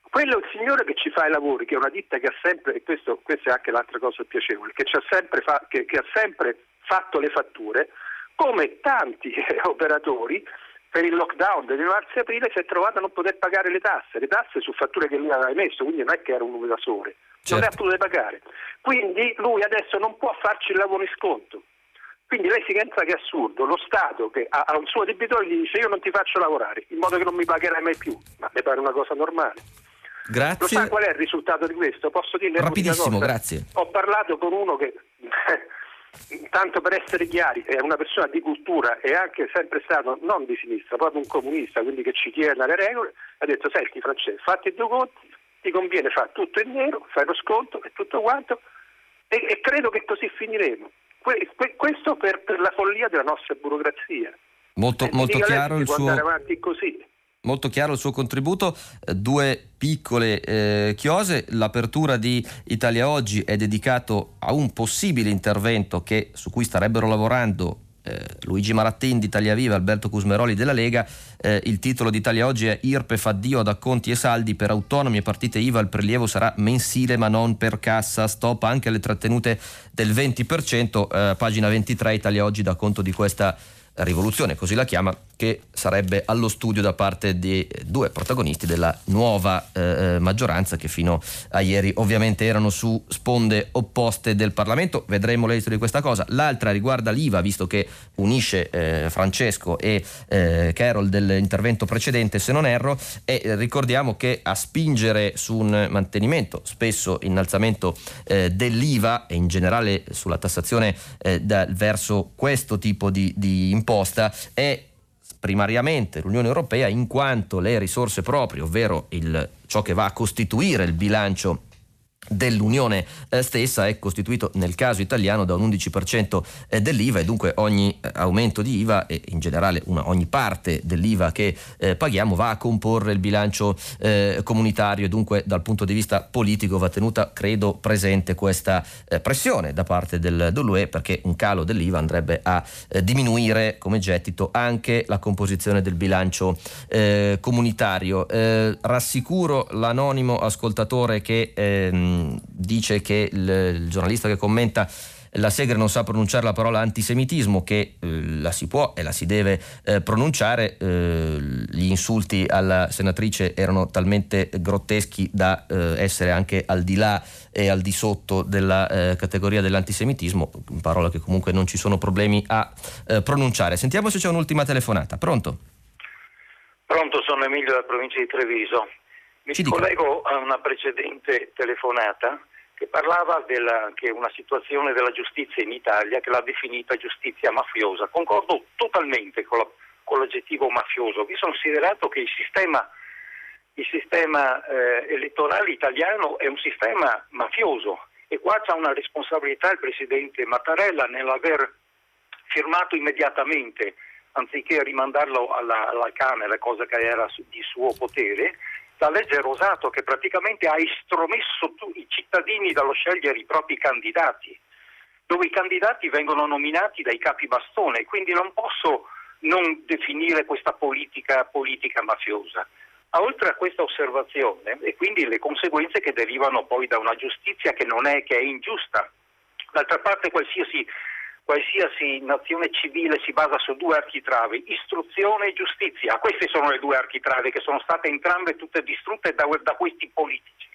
Quello è il signore che ci fa i lavori, che è una ditta che ha sempre, e questo, questa è anche l'altra cosa piacevole, che, ha sempre, fa, che, che ha sempre fatto le fatture, come tanti operatori per il lockdown del marzo e aprile si è trovato a non poter pagare le tasse, le tasse su fatture che lui aveva emesso, quindi non è che era un evasore, certo. non le ha potute pagare. Quindi lui adesso non può farci il lavoro in sconto Quindi lei si pensa che è assurdo, lo Stato che ha, un suo debitore gli dice io non ti faccio lavorare, in modo che non mi pagherai mai più, ma mi pare una cosa normale. Grazie. Lo sa qual è il risultato di questo? Posso dirle Rapidissimo, grazie. Ho parlato con uno che, tanto per essere chiari, è una persona di cultura e anche sempre stato non di sinistra, proprio un comunista, quindi che ci tiene alle regole, ha detto senti Francesco, fatti due conti, ti conviene fare tutto in nero, fai lo sconto e tutto quanto e, e credo che così finiremo. Que, que, questo per, per, la follia della nostra burocrazia. Molto, eh, molto chiaro il suo... andare avanti così molto chiaro il suo contributo, eh, due piccole eh, chiose, l'apertura di Italia Oggi è dedicato a un possibile intervento che, su cui starebbero lavorando eh, Luigi Marattin di Italia Viva, Alberto Cusmeroli della Lega, eh, il titolo di Italia Oggi è IRPE fa Dio ad acconti e saldi. Per autonomi e partite IVA, il prelievo sarà mensile ma non per cassa, stop anche alle trattenute del 20%, eh, pagina 23 Italia Oggi dà conto di questa rivoluzione, così la chiama, che sarebbe allo studio da parte di due protagonisti della nuova eh, eh, maggioranza che fino a ieri ovviamente erano su sponde opposte del Parlamento. Vedremo l'esito di questa cosa. L'altra riguarda l'IVA, visto che unisce eh, Francesco e eh, Carol dell'intervento precedente, se non erro, e ricordiamo che a spingere su un mantenimento, spesso innalzamento eh, dell'IVA e in generale sulla tassazione eh, da, verso questo tipo di, di imposta è primariamente l'Unione Europea in quanto le risorse proprie, ovvero il, ciò che va a costituire il bilancio dell'Unione eh, stessa è costituito nel caso italiano da un 11% eh, dell'IVA e dunque ogni eh, aumento di IVA e in generale una, ogni parte dell'IVA che eh, paghiamo va a comporre il bilancio eh, comunitario e dunque dal punto di vista politico va tenuta credo presente questa eh, pressione da parte del, dell'UE perché un calo dell'IVA andrebbe a diminuire come gettito anche la composizione del bilancio comunitario. rassicuro l'anonimo ascoltatore che ehm, dice che il, il giornalista che commenta la Segre non sa pronunciare la parola antisemitismo, che eh, la si può e la si deve eh, pronunciare. Eh, gli insulti alla senatrice erano talmente grotteschi da eh, essere anche al di là e al di sotto della eh, categoria dell'antisemitismo, parola che comunque non ci sono problemi a eh, pronunciare. Sentiamo se c'è un'ultima telefonata. Pronto? Pronto, sono Emilio della provincia di Treviso. Mi Ci collego a una precedente telefonata che parlava della che una situazione della giustizia in Italia che l'ha definita giustizia mafiosa. Concordo totalmente con, la, con l'aggettivo mafioso, visto considerato che il sistema, il sistema eh, elettorale italiano è un sistema mafioso e qua c'è una responsabilità il Presidente Mattarella nell'aver firmato immediatamente, anziché rimandarlo alla, alla Camera, cosa che era di suo potere, la legge Rosato che praticamente ha estromesso i cittadini dallo scegliere i propri candidati, dove i candidati vengono nominati dai capi bastone, quindi non posso non definire questa politica, politica mafiosa. Oltre a questa osservazione e quindi le conseguenze che derivano poi da una giustizia che non è, che è ingiusta. D'altra parte qualsiasi qualsiasi nazione civile si basa su due architravi, istruzione e giustizia. Queste sono le due architravi che sono state entrambe tutte distrutte da, da questi politici.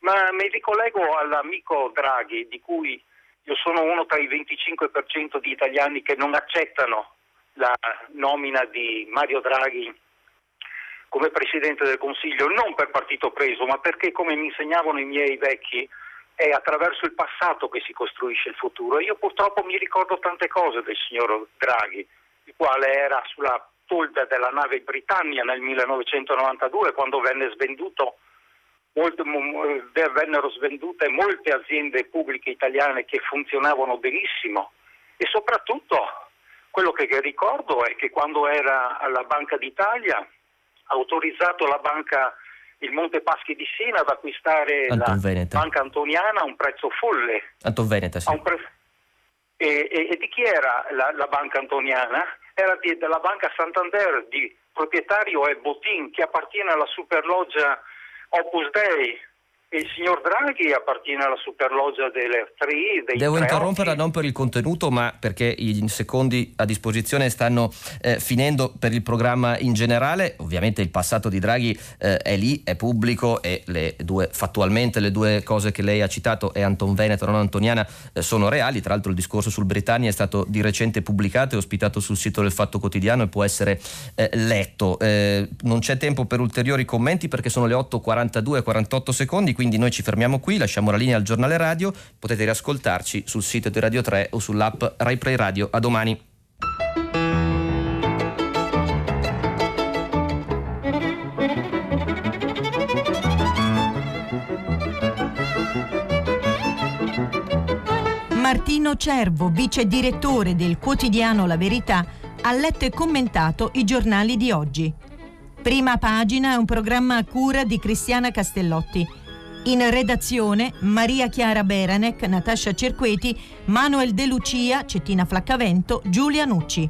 Ma mi ricollego all'amico Draghi, di cui io sono uno tra i 25% di italiani che non accettano la nomina di Mario Draghi come Presidente del Consiglio, non per partito preso, ma perché, come mi insegnavano i miei vecchi, è attraverso il passato che si costruisce il futuro. Io purtroppo mi ricordo tante cose del signor Draghi, il quale era sulla tolda della nave Britannia nel 1992 quando venne svenduto, molte, vennero svendute molte aziende pubbliche italiane che funzionavano benissimo e soprattutto quello che ricordo è che quando era alla Banca d'Italia ha autorizzato la banca il Monte Paschi di Siena ad acquistare Anton la banca antoniana a un prezzo folle. Anton Veneta, sì. Pre... E, e, e, di chi era la, la banca antoniana? Era di, della banca Santander, di proprietario è Botin, che appartiene alla superloggia Opus Dei. Il signor Draghi appartiene alla superloggia delle TRI. Devo interromperla non per il contenuto, ma perché i secondi a disposizione stanno eh, finendo per il programma in generale. Ovviamente il passato di Draghi eh, è lì, è pubblico e le due, fattualmente le due cose che lei ha citato, e Anton Veneto e non Antoniana, eh, sono reali. Tra l'altro il discorso sul Britannia è stato di recente pubblicato e ospitato sul sito del Fatto Quotidiano e può essere eh, letto. Eh, non c'è tempo per ulteriori commenti perché sono le 8.42 e 48 secondi quindi noi ci fermiamo qui, lasciamo la linea al giornale radio, potete riascoltarci sul sito di Radio 3 o sull'app Rai Play Radio. A domani. Martino Cervo, vice direttore del quotidiano La Verità, ha letto e commentato i giornali di oggi. Prima pagina è un programma a cura di Cristiana Castellotti. In redazione Maria Chiara Beranec, Natascia Cerqueti, Manuel De Lucia, Cettina Flaccavento, Giulia Nucci.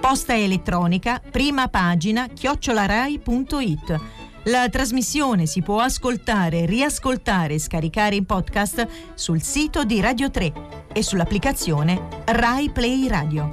Posta elettronica, prima pagina, chiocciolarai.it. La trasmissione si può ascoltare, riascoltare e scaricare in podcast sul sito di Radio 3 e sull'applicazione Rai Play Radio.